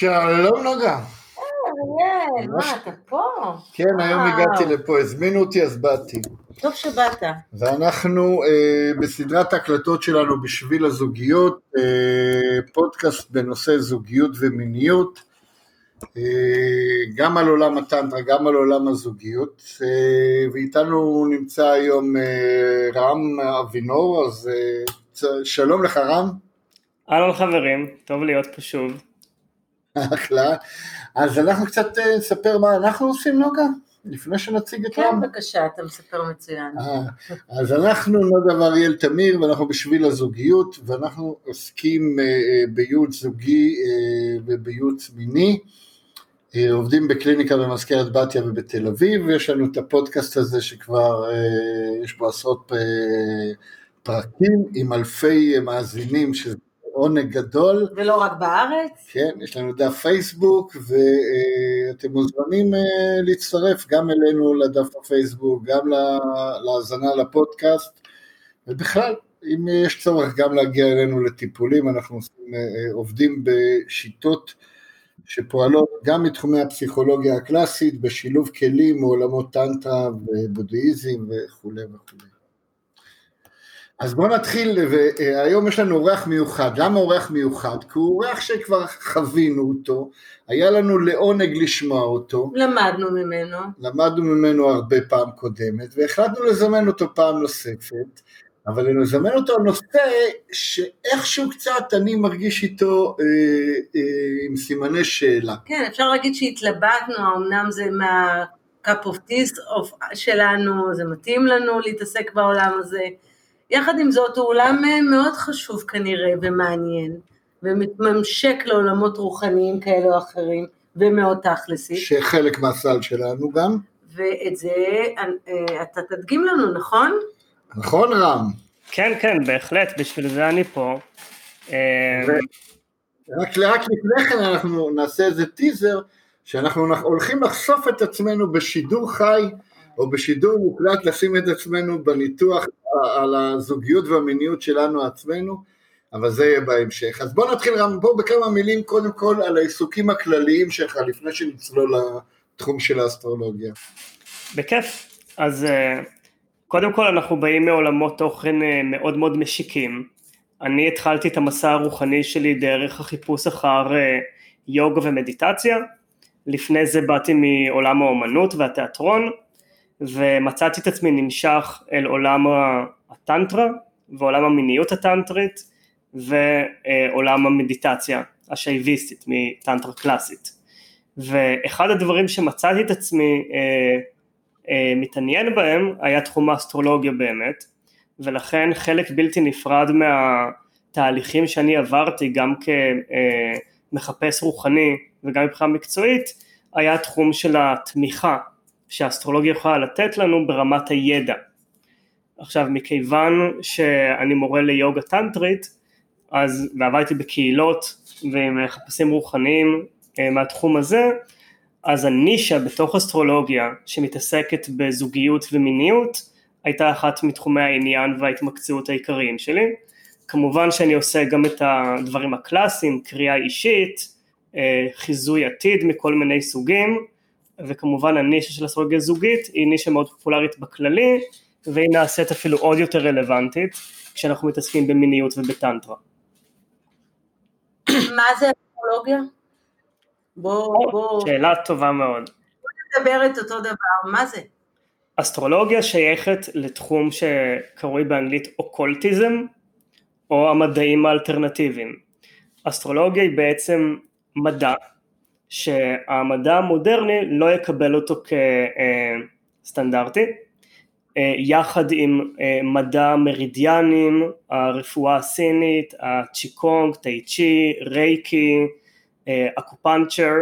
שלום נוגה. אריאל, מה, אתה פה? כן, היום. הגעתי לפה, הזמינו אותי אז באתי. טוב שבאת. ואנחנו אה, בסדרת ההקלטות שלנו בשביל הזוגיות, אה, פודקאסט בנושא זוגיות ומיניות, אה, גם על עולם הטנטרה, גם על עולם הזוגיות, אה, ואיתנו נמצא היום אה, רם אבינור, אז אה, שלום לך רם. אהלן חברים, טוב להיות פה שוב. אחלה. אז אנחנו קצת אה, נספר מה אנחנו עושים נוגה, לפני שנציג את כן, רם. בבקשה, אתה מספר מצוין. אה, אז אנחנו נוגה ואריאל תמיר ואנחנו בשביל הזוגיות ואנחנו עוסקים אה, בייעוץ זוגי ובייעוץ מיני, עובדים בקליניקה במזכרת בתיה ובתל אביב ויש לנו את הפודקאסט הזה שכבר יש בו עשרות פרקים עם אלפי מאזינים שזה עונג גדול ולא רק בארץ? כן, יש לנו דף פייסבוק ואתם מוזמנים אה, להצטרף גם אלינו לדף הפייסבוק, גם לה- להאזנה לפודקאסט ובכלל, אם יש צורך גם להגיע אלינו לטיפולים, אנחנו עושים, אה, אה, עובדים בשיטות שפועלות גם מתחומי הפסיכולוגיה הקלאסית, בשילוב כלים מעולמות טנטרה ובודהיזם וכולי וכולי. אז בואו נתחיל, והיום יש לנו אורח מיוחד. למה אורח מיוחד? כי הוא אורח שכבר חווינו אותו, היה לנו לעונג לשמוע אותו, למדנו ממנו. למדנו ממנו הרבה פעם קודמת, והחלטנו לזמן אותו פעם נוספת, אבל לזמן אותו על נושא שאיכשהו קצת אני מרגיש איתו אה, אה, עם סימני שאלה. כן, אפשר להגיד שהתלבטנו, אמנם זה מה-cup of tea שלנו, זה מתאים לנו להתעסק בעולם הזה. יחד עם זאת, הוא עולם אה, מאוד חשוב כנראה ומעניין, ומתממשק לעולמות רוחניים כאלה או אחרים, ומאוד תכלסי. שחלק מהסל שלנו גם, ואת זה אה, אתה תדגים לנו, נכון? נכון רם? כן, כן, בהחלט, בשביל זה אני פה. אה, רק, רק לפני כן אנחנו נעשה איזה טיזר, שאנחנו נח- הולכים לחשוף את עצמנו בשידור חי, או בשידור מוקלט, לשים את עצמנו בניתוח ה- על הזוגיות והמיניות שלנו עצמנו, אבל זה יהיה בהמשך. אז בוא נתחיל רם, בוא בכמה מילים קודם כל על העיסוקים הכלליים שלך, לפני שנצלול לתחום של האסטרולוגיה. בכיף. אז אה, קודם כל אנחנו באים מעולמות תוכן אה, מאוד מאוד משיקים. אני התחלתי את המסע הרוחני שלי דרך החיפוש אחר אה, יוגה ומדיטציה. לפני זה באתי מעולם האומנות והתיאטרון, ומצאתי את עצמי נמשך אל עולם הטנטרה ועולם המיניות הטנטרית ועולם המדיטציה השייביסטית מטנטרה קלאסית. ואחד הדברים שמצאתי את עצמי אה, אה, מתעניין בהם היה תחום האסטרולוגיה באמת, ולכן חלק בלתי נפרד מהתהליכים שאני עברתי גם כמחפש רוחני וגם מבחינה מקצועית, היה התחום של התמיכה שהאסטרולוגיה יכולה לתת לנו ברמת הידע. עכשיו מכיוון שאני מורה ליוגה טנטרית, אז ועבדתי בקהילות ועם מחפשים רוחניים אה, מהתחום הזה, אז הנישה בתוך אסטרולוגיה שמתעסקת בזוגיות ומיניות הייתה אחת מתחומי העניין וההתמקצעות העיקריים שלי. כמובן שאני עושה גם את הדברים הקלאסיים, קריאה אישית, אה, חיזוי עתיד מכל מיני סוגים, וכמובן הנישה של אסטרולוגיה זוגית היא נישה מאוד פופולרית בכללי, והיא נעשית אפילו עוד יותר רלוונטית כשאנחנו מתעסקים במיניות ובטנטרה. מה זה אסטרולוגיה? בוא, בוא שאלה טובה מאוד. נדבר את אותו דבר, מה זה? אסטרולוגיה שייכת לתחום שקרוי באנגלית אוקולטיזם או המדעים האלטרנטיביים. אסטרולוגיה היא בעצם מדע שהמדע המודרני לא יקבל אותו כסטנדרטי, יחד עם אה, מדע מרידיאנים, הרפואה הסינית, הצ'יקונג, טאי צ'י, רייקי אקופנצ'ר,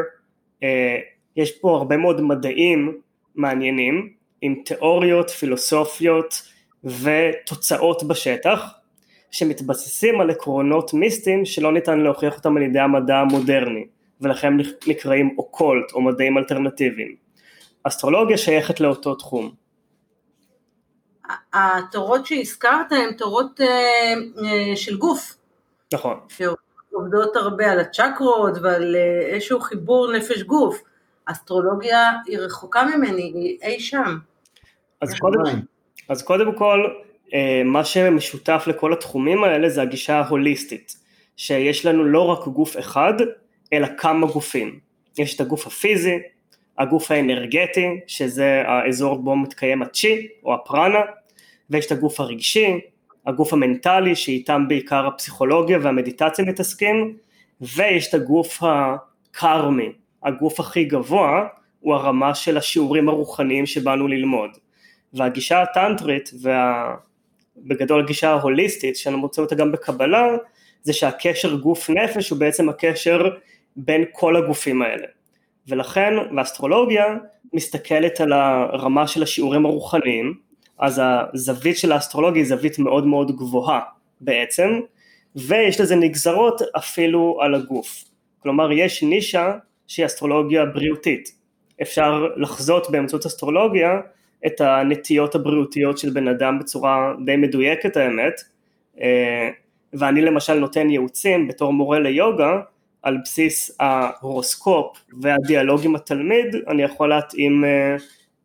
יש פה הרבה מאוד מדעים מעניינים עם תיאוריות, פילוסופיות ותוצאות בשטח שמתבססים על עקרונות מיסטיים שלא ניתן להוכיח אותם על ידי המדע המודרני ולכן נקראים אוקולט או מדעים אלטרנטיביים. אסטרולוגיה שייכת לאותו תחום. התורות שהזכרת הן תורות אה, אה, של גוף. נכון. שעובדות הרבה על הצ'קרות ועל אה, איזשהו חיבור נפש גוף. אסטרולוגיה היא רחוקה ממני, היא אי שם. אז קודם, אז קודם כל, מה שמשותף לכל התחומים האלה זה הגישה ההוליסטית, שיש לנו לא רק גוף אחד, אלא כמה גופים. יש את הגוף הפיזי, הגוף האנרגטי, שזה האזור בו מתקיים הצ'י או הפרנה, ויש את הגוף הרגשי, הגוף המנטלי שאיתם בעיקר הפסיכולוגיה והמדיטציה מתעסקים, ויש את הגוף הקרמי, הגוף הכי גבוה הוא הרמה של השיעורים הרוחניים שבאנו ללמוד. והגישה הטנטרית ובגדול הגישה ההוליסטית שאני מוצא אותה גם בקבלה זה שהקשר גוף נפש הוא בעצם הקשר בין כל הגופים האלה. ולכן באסטרולוגיה מסתכלת על הרמה של השיעורים הרוחניים, אז הזווית של האסטרולוגיה היא זווית מאוד מאוד גבוהה בעצם, ויש לזה נגזרות אפילו על הגוף. כלומר יש נישה שהיא אסטרולוגיה בריאותית. אפשר לחזות באמצעות אסטרולוגיה את הנטיות הבריאותיות של בן אדם בצורה די מדויקת האמת, אה, ואני למשל נותן ייעוצים בתור מורה ליוגה, על בסיס ההורוסקופ והדיאלוג עם התלמיד, אני יכול להתאים אה,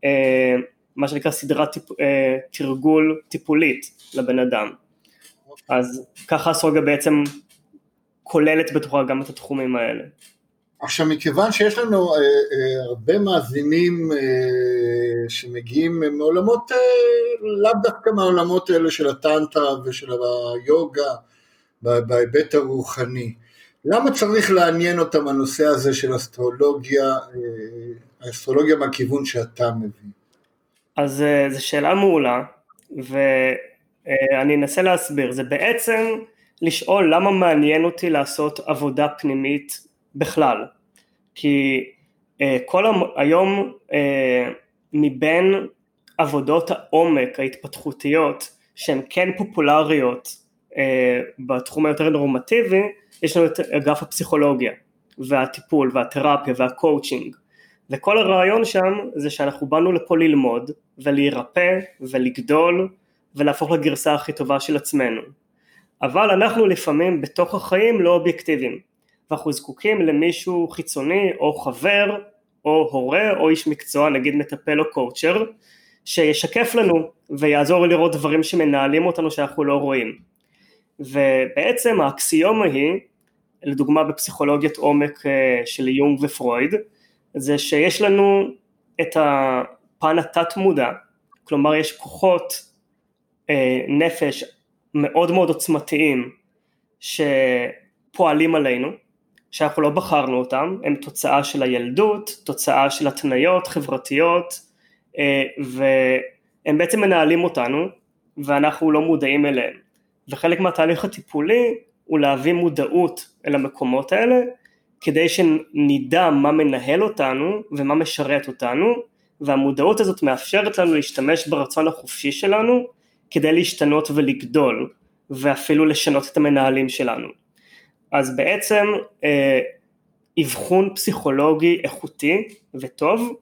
אה, מה שנקרא סדרת טיפ, אה, תרגול טיפולית לבן אדם. אז ככה אסטרולוגיה בעצם כוללת בתוכה גם את התחומים האלה. עכשיו מכיוון שיש לנו אה, אה, הרבה מאזינים אה, שמגיעים מעולמות, אה, לאו דווקא מהעולמות האלה של הטנטרה ושל היוגה בהיבט הרוחני, למה צריך לעניין אותם הנושא הזה של אסטרולוגיה, אה, אסטרולוגיה מהכיוון שאתה מביא? אז אה, זו שאלה מעולה, ואני אנסה להסביר, זה בעצם לשאול למה מעניין אותי לעשות עבודה פנימית בכלל, כי אה, כל היום מבין עבודות העומק ההתפתחותיות שהן כן פופולריות בתחום היותר נורמטיבי, יש לנו את אגף הפסיכולוגיה והטיפול והתרפיה והקואוצ'ינג. וכל הרעיון שם זה שאנחנו באנו לפה ללמוד ולהירפא ולגדול ולהפוך לגרסה הכי טובה של עצמנו. אבל אנחנו לפעמים בתוך החיים לא אובייקטיביים. ואנחנו זקוקים למישהו חיצוני או חבר או הורה או איש מקצוע נגיד מטפל או קואוצ'ר שישקף לנו ויעזור לראות דברים שמנהלים אותנו שאנחנו לא רואים. ובעצם האקסיומה היא לדוגמה בפסיכולוגיית עומק אה, של יונג ופרויד, זה שיש לנו את הפן התת מודע, כלומר יש כוחות אה, נפש מאוד מאוד עוצמתיים שפועלים עלינו, שאנחנו לא בחרנו אותם, הם תוצאה של הילדות, תוצאה של התניות חברתיות, אה, והם בעצם מנהלים אותנו ואנחנו לא מודעים אליהם. וחלק מהתהליך הטיפולי הוא להביא מודעות אל המקומות האלה כדי שנדע מה מנהל אותנו ומה משרת אותנו והמודעות הזאת מאפשרת לנו להשתמש ברצון החופשי שלנו כדי להשתנות ולגדול ואפילו לשנות את המנהלים שלנו. אז בעצם אה, אבחון פסיכולוגי איכותי וטוב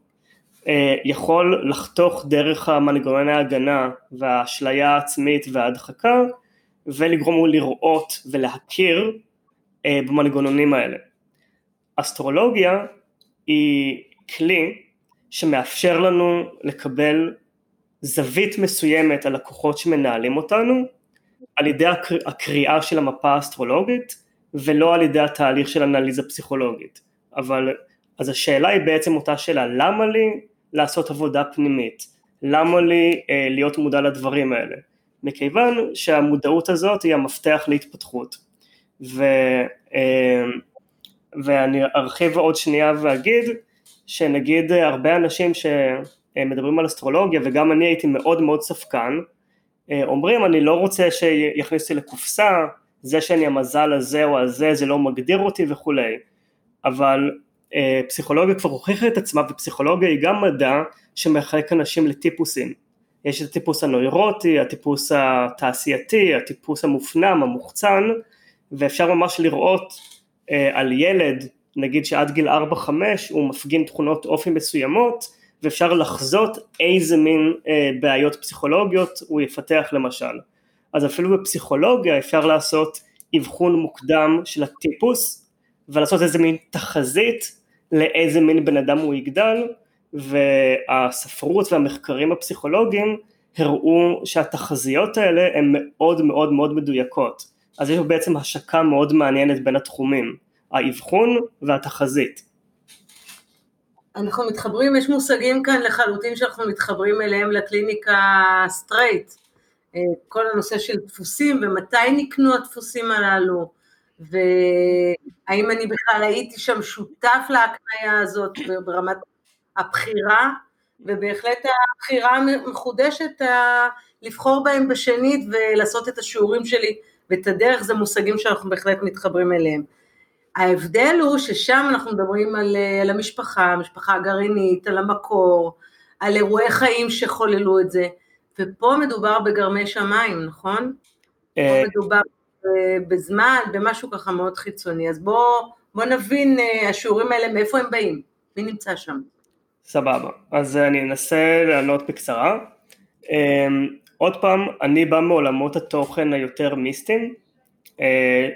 אה, יכול לחתוך דרך המנגנוני ההגנה והאשליה העצמית וההדחקה ולגרום לו לראות ולהכיר אה, במנגנונים האלה. אסטרולוגיה היא כלי שמאפשר לנו לקבל זווית מסוימת על הכוחות שמנהלים אותנו על ידי הקר... הקריאה של המפה האסטרולוגית ולא על ידי התהליך של אנליזה פסיכולוגית. אבל אז השאלה היא בעצם אותה שאלה, למה לי לעשות עבודה פנימית? למה לי אה, להיות מודע לדברים האלה? מכיוון שהמודעות הזאת היא המפתח להתפתחות. ו, אה, ואני ארחיב עוד שנייה ואגיד שנגיד הרבה אנשים שמדברים על אסטרולוגיה וגם אני הייתי מאוד מאוד ספקן אה, אומרים אני לא רוצה שיכניסו לקופסה זה שאני המזל הזה או הזה זה לא מגדיר אותי וכולי אבל אה, פסיכולוגיה כבר הוכיחה את עצמה ופסיכולוגיה היא גם מדע שמחלק אנשים לטיפוסים. יש את הטיפוס הנוירוטי, הטיפוס התעשייתי, הטיפוס המופנם, המוחצן, ואפשר ממש לראות אה, על ילד, נגיד שעד גיל 4-5 הוא מפגין תכונות אופי מסוימות, ואפשר לחזות איזה מין אה, בעיות פסיכולוגיות הוא יפתח למשל. אז אפילו בפסיכולוגיה אפשר לעשות אבחון מוקדם של הטיפוס, ולעשות איזה מין תחזית לאיזה מין בן אדם הוא יגדל, והספרות והמחקרים הפסיכולוגיים הראו שהתחזיות האלה הן מאוד מאוד מאוד מדויקות. אז יש בעצם השקה מאוד מעניינת בין התחומים, האבחון והתחזית. אנחנו מתחברים, יש מושגים כאן לחלוטין שאנחנו מתחברים אליהם לקליניקה straight, אה, כל הנושא של דפוסים ומתי נקנו הדפוסים הללו, והאם אני בכלל הייתי שם שותף להקניה הזאת ברמת הבחירה, ובהחלט הבחירה המחודשת לבחור בהם בשנית ולעשות את השיעורים שלי ואת הדרך, זה מושגים שאנחנו בהחלט מתחברים אליהם. ההבדל הוא ששם אנחנו מדברים על, על המשפחה, המשפחה הגרעינית, על המקור, על אירועי חיים שחוללו את זה, ופה מדובר בגרמי שמיים, נכון? פה אה, מדובר בזמן, במשהו ככה מאוד חיצוני, אז בואו בוא נבין אה, השיעורים האלה, מאיפה הם באים, מי נמצא שם? סבבה, אז אני אנסה לענות בקצרה. אמ, עוד פעם, אני בא מעולמות התוכן היותר מיסטיים, אה,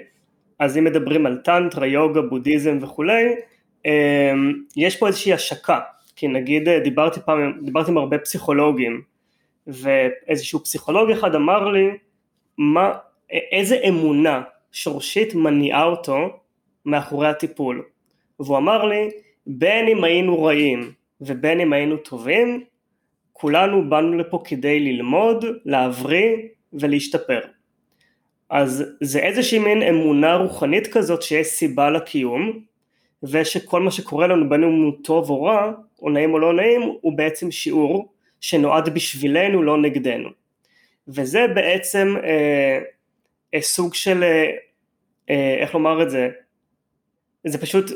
אז אם מדברים על טנטרה, יוגה, בודהיזם וכולי, אמ, יש פה איזושהי השקה, כי נגיד אה, דיברתי פעם, דיברתי עם הרבה פסיכולוגים, ואיזשהו פסיכולוג אחד אמר לי, מה, איזה אמונה שורשית מניעה אותו מאחורי הטיפול, והוא אמר לי, בין אם היינו רעים ובין אם היינו טובים, כולנו באנו לפה כדי ללמוד, להבריא ולהשתפר. אז זה איזושהי מין אמונה רוחנית כזאת שיש סיבה לקיום, ושכל מה שקורה לנו בין אם הוא טוב או רע, או נעים או לא נעים, הוא בעצם שיעור שנועד בשבילנו, לא נגדנו. וזה בעצם אה, אה, סוג של, אה, אה איך לומר את זה, זה פשוט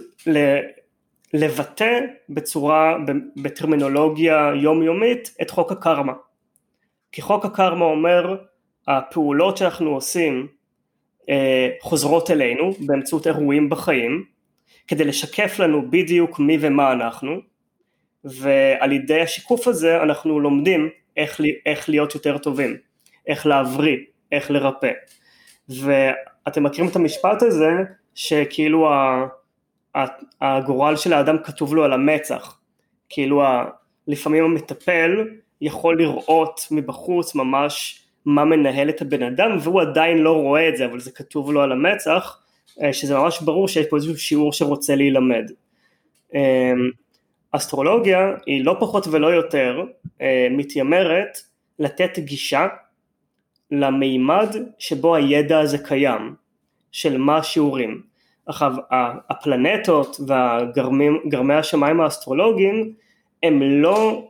לבטא בצורה, בטרמינולוגיה יומיומית את חוק הקרמה. כי חוק הקרמה אומר הפעולות שאנחנו עושים אה, חוזרות אלינו באמצעות אירועים בחיים כדי לשקף לנו בדיוק מי ומה אנחנו ועל ידי השיקוף הזה אנחנו לומדים איך, איך להיות יותר טובים, איך להבריא, איך לרפא ואתם מכירים את המשפט הזה שכאילו הגורל של האדם כתוב לו על המצח, כאילו לפעמים המטפל יכול לראות מבחוץ ממש מה מנהל את הבן אדם והוא עדיין לא רואה את זה אבל זה כתוב לו על המצח אה, שזה ממש ברור שיש פה איזשהו שיעור שרוצה להילמד. אה, אסטרולוגיה היא לא פחות ולא יותר אה, מתיימרת לתת גישה למימד שבו הידע הזה קיים, של מה השיעורים. עכשיו הפלנטות וגרמי השמיים האסטרולוגיים הם לא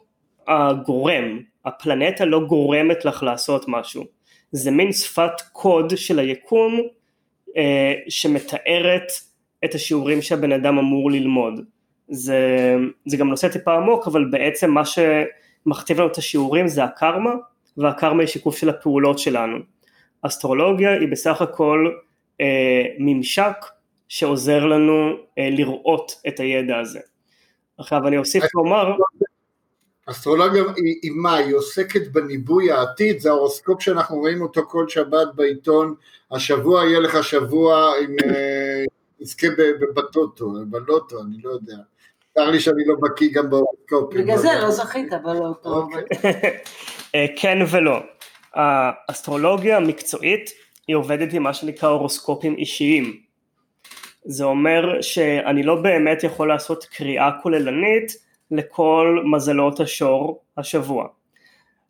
הגורם, הפלנטה לא גורמת לך לעשות משהו, זה מין שפת קוד של היקום אה, שמתארת את השיעורים שהבן אדם אמור ללמוד. זה, זה גם נושא טיפה עמוק, אבל בעצם מה שמכתיב לנו את השיעורים זה הקרמה, והקרמה היא שיקוף של הפעולות שלנו. אסטרולוגיה היא בסך הכל אה, ממשק שעוזר לנו אה, לראות את הידע הזה. עכשיו אני אוסיף לומר... אסטרולוגיה היא, היא מה? היא עוסקת בניבוי העתיד? זה ההורוסקופ שאנחנו רואים אותו כל שבת בעיתון, השבוע יהיה לך שבוע עם נזכה אה, בטוטו, בלוטו, אני לא יודע. צר לי שאני לא בקיא גם בהורוסקופ. בגלל זה לא זכית בלוטו. אוקיי. אה, כן ולא. האסטרולוגיה המקצועית היא עובדת עם מה שנקרא הורוסקופים אישיים. זה אומר שאני לא באמת יכול לעשות קריאה כוללנית לכל מזלות השור השבוע.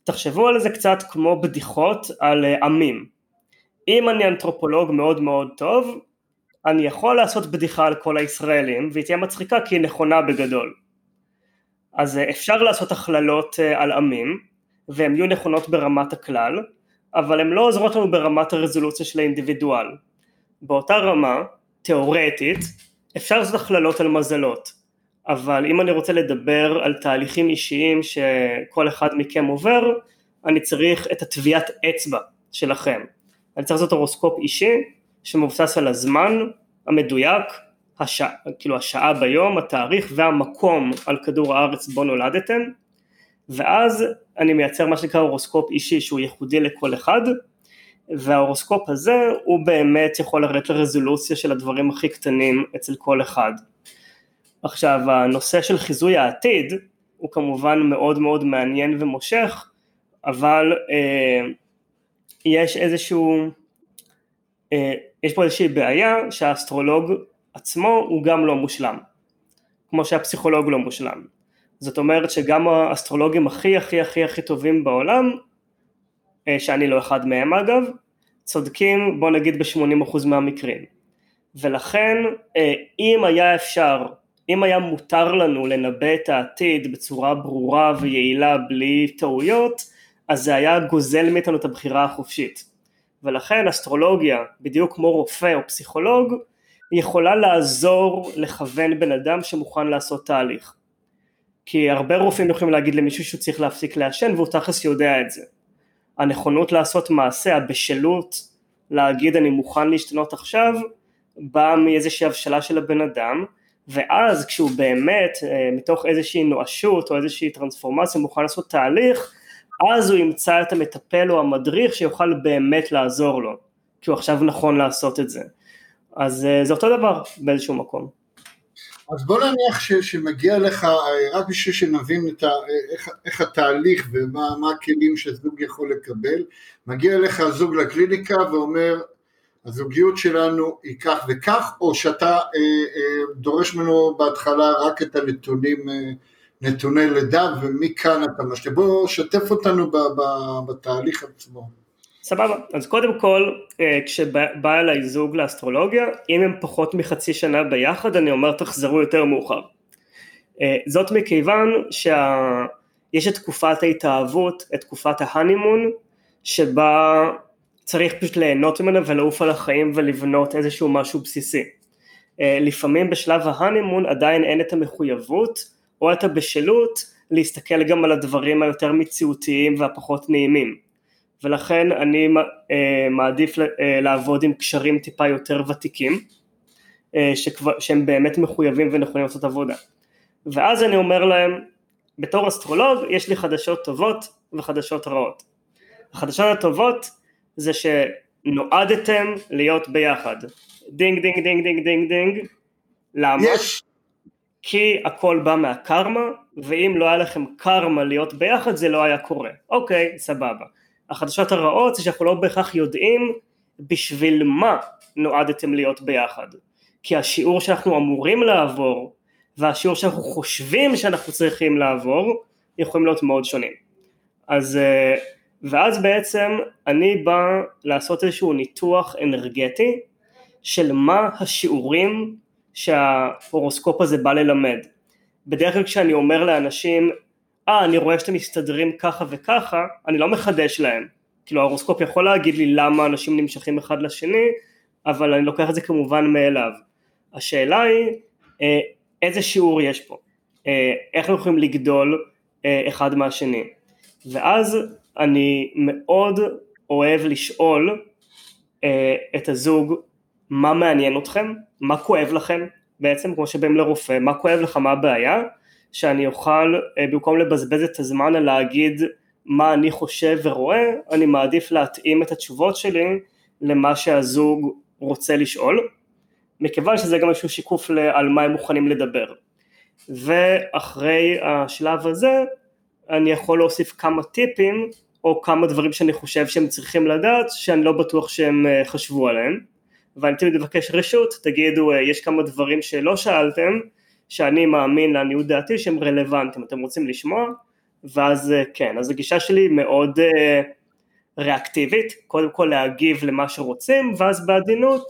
תחשבו על זה קצת כמו בדיחות על אה, עמים. אם אני אנתרופולוג מאוד מאוד טוב, אני יכול לעשות בדיחה על כל הישראלים והיא תהיה מצחיקה כי היא נכונה בגדול. אז אה, אפשר לעשות הכללות אה, על עמים והן יהיו נכונות ברמת הכלל, אבל הן לא עוזרות לנו ברמת הרזולוציה של האינדיבידואל. באותה רמה, תיאורטית, אפשר לעשות הכללות על מזלות, אבל אם אני רוצה לדבר על תהליכים אישיים שכל אחד מכם עובר, אני צריך את הטביעת אצבע שלכם. אני צריך לעשות הורוסקופ אישי שמבוסס על הזמן המדויק, השע, כאילו השעה ביום, התאריך והמקום על כדור הארץ בו נולדתם, ואז אני מייצר מה שנקרא הורוסקופ אישי שהוא ייחודי לכל אחד, וההורוסקופ הזה הוא באמת יכול לרדת לרזולוציה של הדברים הכי קטנים אצל כל אחד. עכשיו הנושא של חיזוי העתיד הוא כמובן מאוד מאוד מעניין ומושך, אבל אה, יש איזשהו, אה, יש פה איזושהי בעיה שהאסטרולוג עצמו הוא גם לא מושלם, כמו שהפסיכולוג לא מושלם. זאת אומרת שגם האסטרולוגים הכי הכי הכי הכי טובים בעולם, שאני לא אחד מהם אגב, צודקים בוא נגיד ב-80% מהמקרים. ולכן אה, אם היה אפשר, אם היה מותר לנו לנבא את העתיד בצורה ברורה ויעילה בלי טעויות, אז זה היה גוזל מאיתנו את הבחירה החופשית. ולכן אסטרולוגיה, בדיוק כמו רופא או פסיכולוג, יכולה לעזור לכוון בן אדם שמוכן לעשות תהליך. כי הרבה רופאים יכולים להגיד למישהו שהוא צריך להפסיק לעשן והוא תכלס יודע את זה. הנכונות לעשות מעשה, הבשלות להגיד אני מוכן להשתנות עכשיו, באה מאיזושהי הבשלה של הבן אדם, ואז כשהוא באמת אה, מתוך איזושהי נואשות או איזושהי טרנספורמציה מוכן לעשות תהליך, אז הוא ימצא את המטפל או המדריך שיוכל באמת לעזור לו, כי הוא עכשיו נכון לעשות את זה. אז אה, זה אותו דבר באיזשהו מקום. אז בוא נניח ש, שמגיע לך, אה, רק בשביל שנבין את ה, איך, איך התהליך ומה הכלים שזוג יכול לקבל, מגיע לך זוג לקליניקה ואומר, הזוגיות שלנו היא כך וכך, או שאתה אה, אה, דורש ממנו בהתחלה רק את הנתונים, אה, נתוני לידה, ומכאן אתה משתף. בוא שתף אותנו ב, ב, בתהליך עצמו. סבבה, אז קודם כל אה, כשבא אליי זוג לאסטרולוגיה, אם הם פחות מחצי שנה ביחד אני אומר תחזרו יותר מאוחר. אה, זאת מכיוון שיש את תקופת ההתאהבות, את תקופת ההנימון, שבה צריך פשוט ליהנות ממנה ולעוף על החיים ולבנות איזשהו משהו בסיסי. אה, לפעמים בשלב ההנימון עדיין אין את המחויבות או את הבשלות להסתכל גם על הדברים היותר מציאותיים והפחות נעימים. ולכן אני אה, מעדיף אה, לעבוד עם קשרים טיפה יותר ותיקים, אה, שכבר, שהם באמת מחויבים ונכונים לעשות עבודה. ואז אני אומר להם, בתור אסטרולוג יש לי חדשות טובות וחדשות רעות. החדשות הטובות זה שנועדתם להיות ביחד. דינג דינג דינג דינג דינג דינג. למה? יש. כי הכל בא מהקרמה, ואם לא היה לכם קרמה להיות ביחד זה לא היה קורה. אוקיי, סבבה. החדשות הרעות זה שאנחנו לא בהכרח יודעים בשביל מה נועדתם להיות ביחד. כי השיעור שאנחנו אמורים לעבור והשיעור שאנחנו חושבים שאנחנו צריכים לעבור יכולים להיות מאוד שונים. אז אה, ואז בעצם אני בא לעשות איזשהו ניתוח אנרגטי של מה השיעורים שההורוסקופ הזה בא ללמד. בדרך כלל כשאני אומר לאנשים אה אני רואה שאתם מסתדרים ככה וככה, אני לא מחדש להם, כאילו ההורוסקופ יכול להגיד לי למה אנשים נמשכים אחד לשני, אבל אני לוקח את זה כמובן מאליו. השאלה היא אה, איזה שיעור יש פה, אה, איך אנחנו יכולים לגדול אה, אחד מהשני, ואז אני מאוד אוהב לשאול את הזוג מה מעניין אתכם, מה כואב לכם? בעצם, כמו שבאים לרופא, מה כואב לך, מה הבעיה, שאני אוכל אה, במקום לבזבז את הזמן על להגיד מה אני חושב ורואה, אני מעדיף להתאים את התשובות שלי למה שהזוג רוצה לשאול, מכיוון שזה גם איזשהו שיקוף על מה הם מוכנים לדבר. ואחרי השלב הזה אני יכול להוסיף כמה טיפים או כמה דברים שאני חושב שהם צריכים לדעת שאני לא בטוח שהם אה, חשבו עליהם ואני תמיד מבקש רשות, תגידו אה, יש כמה דברים שלא שאלתם שאני מאמין לעניות דעתי שהם רלוונטיים, אתם רוצים לשמוע? ואז אה, כן, אז הגישה שלי מאוד uh, ריאקטיבית, קודם כל להגיב למה שרוצים, ואז בעדינות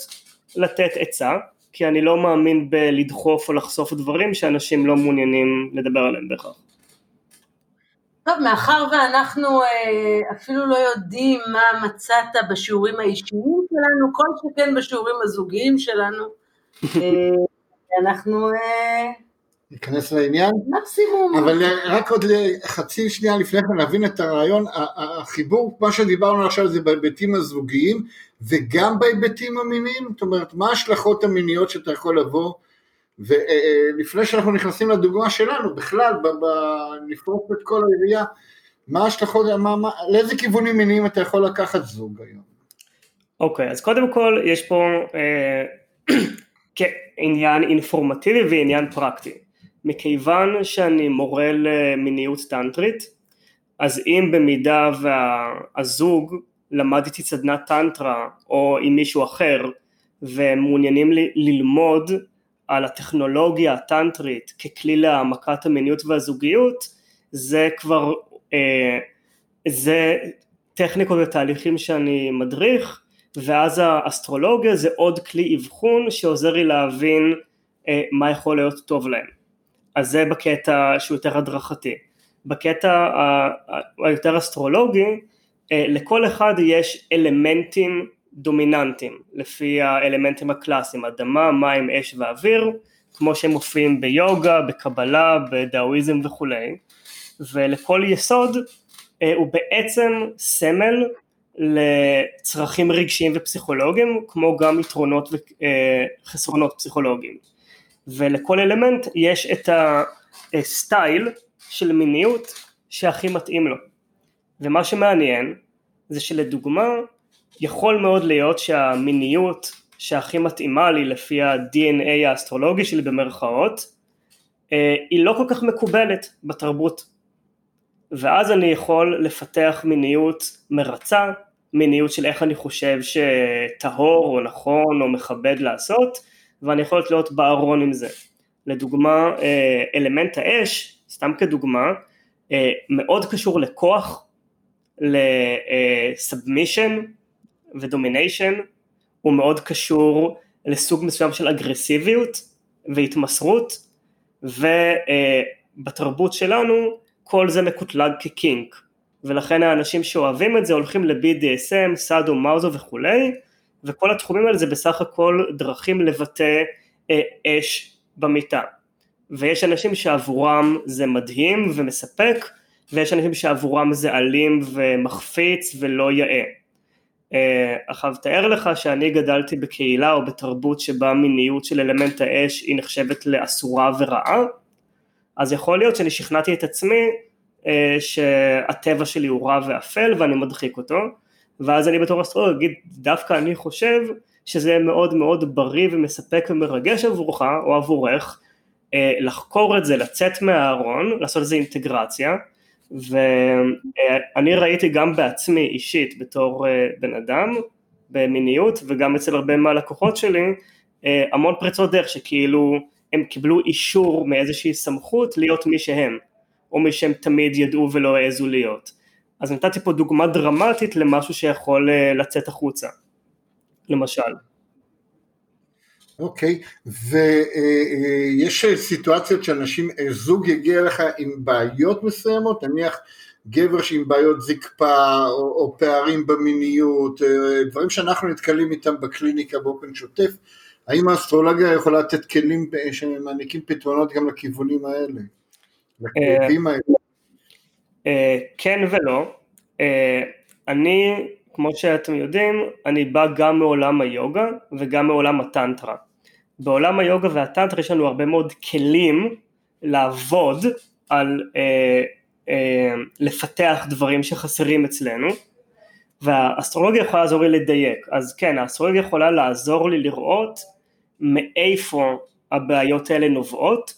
לתת עצה, כי אני לא מאמין בלדחוף או לחשוף דברים שאנשים לא מעוניינים לדבר עליהם בהכרח. טוב, מאחר ואנחנו אה, אפילו לא יודעים מה מצאת בשיעורים האישיים שלנו, כל שכן בשיעורים הזוגיים שלנו, אנחנו ניכנס לעניין? מקסימום. אבל רק עוד חצי שנייה לפני כן להבין את הרעיון, החיבור, מה שדיברנו עכשיו זה בהיבטים הזוגיים וגם בהיבטים המיניים, זאת אומרת מה ההשלכות המיניות שאתה יכול לבוא ולפני שאנחנו נכנסים לדוגמה שלנו, בכלל, לפרוט את כל העירייה, מה ההשלכות, לאיזה כיוונים מיניים אתה יכול לקחת זוג היום? אוקיי, okay, אז קודם כל יש פה אה, עניין אינפורמטיבי ועניין פרקטי. מכיוון שאני מורה למיניות טנטרית, אז אם במידה והזוג למד איתי סדנת טנטרה או עם מישהו אחר ומעוניינים ללמוד על הטכנולוגיה הטנטרית ככלי להעמקת המיניות והזוגיות, זה כבר, אה, זה טכניקות ותהליכים שאני מדריך, ואז האסטרולוגיה זה עוד כלי אבחון שעוזר לי להבין אה, מה יכול להיות טוב להם. אז זה בקטע שהוא יותר הדרכתי. בקטע היותר אסטרולוגי, אה, לכל אחד יש אלמנטים דומיננטיים, לפי האלמנטים הקלאסיים, אדמה, מים, אש ואוויר, כמו שהם מופיעים ביוגה, בקבלה, בדאואיזם וכולי, ולכל יסוד אה, הוא בעצם סמל לצרכים רגשיים ופסיכולוגיים, כמו גם יתרונות וחסרונות אה, פסיכולוגיים. ולכל אלמנט יש את הסטייל של מיניות שהכי מתאים לו. ומה שמעניין זה שלדוגמה יכול מאוד להיות שהמיניות שהכי מתאימה לי לפי ה-DNA האסטרולוגי שלי במרכאות אה, היא לא כל כך מקובלת בתרבות ואז אני יכול לפתח מיניות מרצה, מיניות של איך אני חושב שטהור או נכון או מכבד לעשות ואני יכול להיות בארון עם זה. לדוגמה, אה, אלמנט האש, סתם כדוגמה, אה, מאוד קשור לכוח, לסאבמישן ודומיניישן, הוא מאוד קשור לסוג מסוים של אגרסיביות והתמסרות, ובתרבות שלנו כל זה מקוטלג כקינק, ולכן האנשים שאוהבים את זה הולכים ל-BDSM, סאדו, מאוזו וכולי, וכל התחומים האלה זה בסך הכל דרכים לבטא אה, אש במיטה. ויש אנשים שעבורם זה מדהים ומספק, ויש אנשים שעבורם זה אלים ומחפיץ ולא יאה. אה, עכשיו תאר לך שאני גדלתי בקהילה או בתרבות שבה מיניות של אלמנט האש היא נחשבת לאסורה ורעה, אז יכול להיות שאני שכנעתי את עצמי אה, שהטבע שלי הוא רע ואפל ואני מדחיק אותו, ואז אני בתור אסטרולוג אגיד דווקא אני חושב שזה מאוד מאוד בריא ומספק ומרגש עבורך או עבורך אה, לחקור את זה, לצאת מהארון, לעשות איזה אינטגרציה. ואני ראיתי גם בעצמי אישית בתור אה, בן אדם במיניות וגם אצל הרבה מהלקוחות שלי אה, המון פריצות דרך שכאילו הם קיבלו אישור מאיזושהי סמכות להיות מי שהם או מי שהם תמיד ידעו ולא העזו להיות אז נתתי פה דוגמה דרמטית למשהו שיכול אה, לצאת החוצה, למשל. אוקיי, okay. ויש אה, סיטואציות שאנשים, אה, זוג יגיע לך עם בעיות מסוימות, נניח גבר שעם בעיות זקפה או, או פערים במיניות, דברים שאנחנו נתקלים איתם בקליניקה באופן שוטף, האם האסטרולוגיה יכולה לתת כלים שמעניקים פתרונות גם לכיוונים האלה? לכאבים האלה? אה, כן ולא. אה, אני, כמו שאתם יודעים, אני בא גם מעולם היוגה וגם מעולם הטנטרה. בעולם היוגה והטנטרה יש לנו הרבה מאוד כלים לעבוד על אה, אה, לפתח דברים שחסרים אצלנו והאסטרולוגיה יכולה לעזור לי לדייק אז כן האסטרולוגיה יכולה לעזור לי לראות מאיפה הבעיות האלה נובעות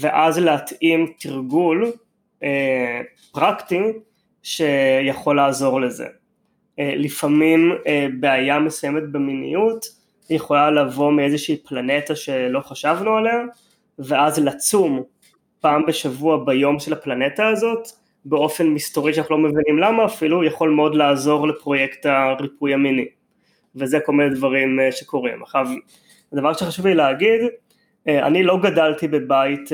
ואז להתאים תרגול אה, פרקטי שיכול לעזור לזה. אה, לפעמים אה, בעיה מסוימת במיניות יכולה לבוא מאיזושהי פלנטה שלא חשבנו עליה ואז לצום פעם בשבוע ביום של הפלנטה הזאת באופן מסתורי שאנחנו לא מבינים למה אפילו יכול מאוד לעזור לפרויקט הריפוי המיני וזה כל מיני דברים שקורים. עכשיו הדבר שחשוב לי להגיד אני לא גדלתי בבית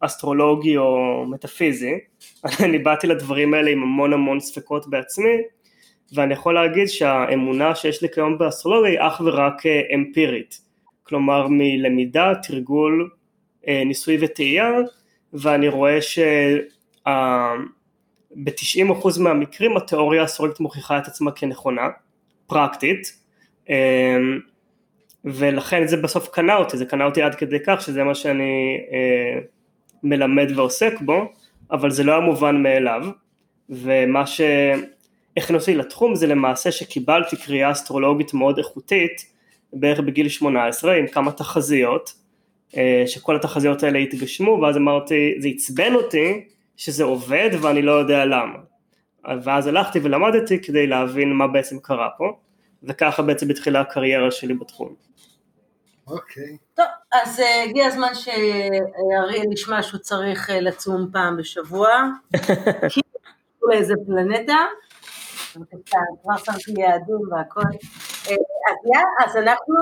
אסטרולוגי או מטאפיזי, אני באתי לדברים האלה עם המון המון ספקות בעצמי, ואני יכול להגיד שהאמונה שיש לי כיום באסטרולוגיה היא אך ורק אה, אמפירית, כלומר מלמידה, תרגול, אה, ניסוי וטעייה, ואני רואה שב-90% מהמקרים התיאוריה הסורית מוכיחה את עצמה כנכונה, פרקטית, אה, ולכן זה בסוף קנה אותי, זה קנה אותי עד כדי כך שזה מה שאני מלמד ועוסק בו, אבל זה לא היה מובן מאליו, ומה שהכניס אותי לתחום זה למעשה שקיבלתי קריאה אסטרולוגית מאוד איכותית בערך בגיל 18 עם כמה תחזיות, אה, שכל התחזיות האלה התגשמו ואז אמרתי, זה עצבן אותי שזה עובד ואני לא יודע למה. ואז הלכתי ולמדתי כדי להבין מה בעצם קרה פה, וככה בעצם התחילה הקריירה שלי בתחום. אוקיי. Okay. טוב, אז uh, הגיע הזמן שאריאל ישמע שהוא צריך uh, לצום פעם בשבוע, כי הוא לאיזה פלנטה, כבר שמתי יעדים והכל. Uh, אז, yeah, אז אנחנו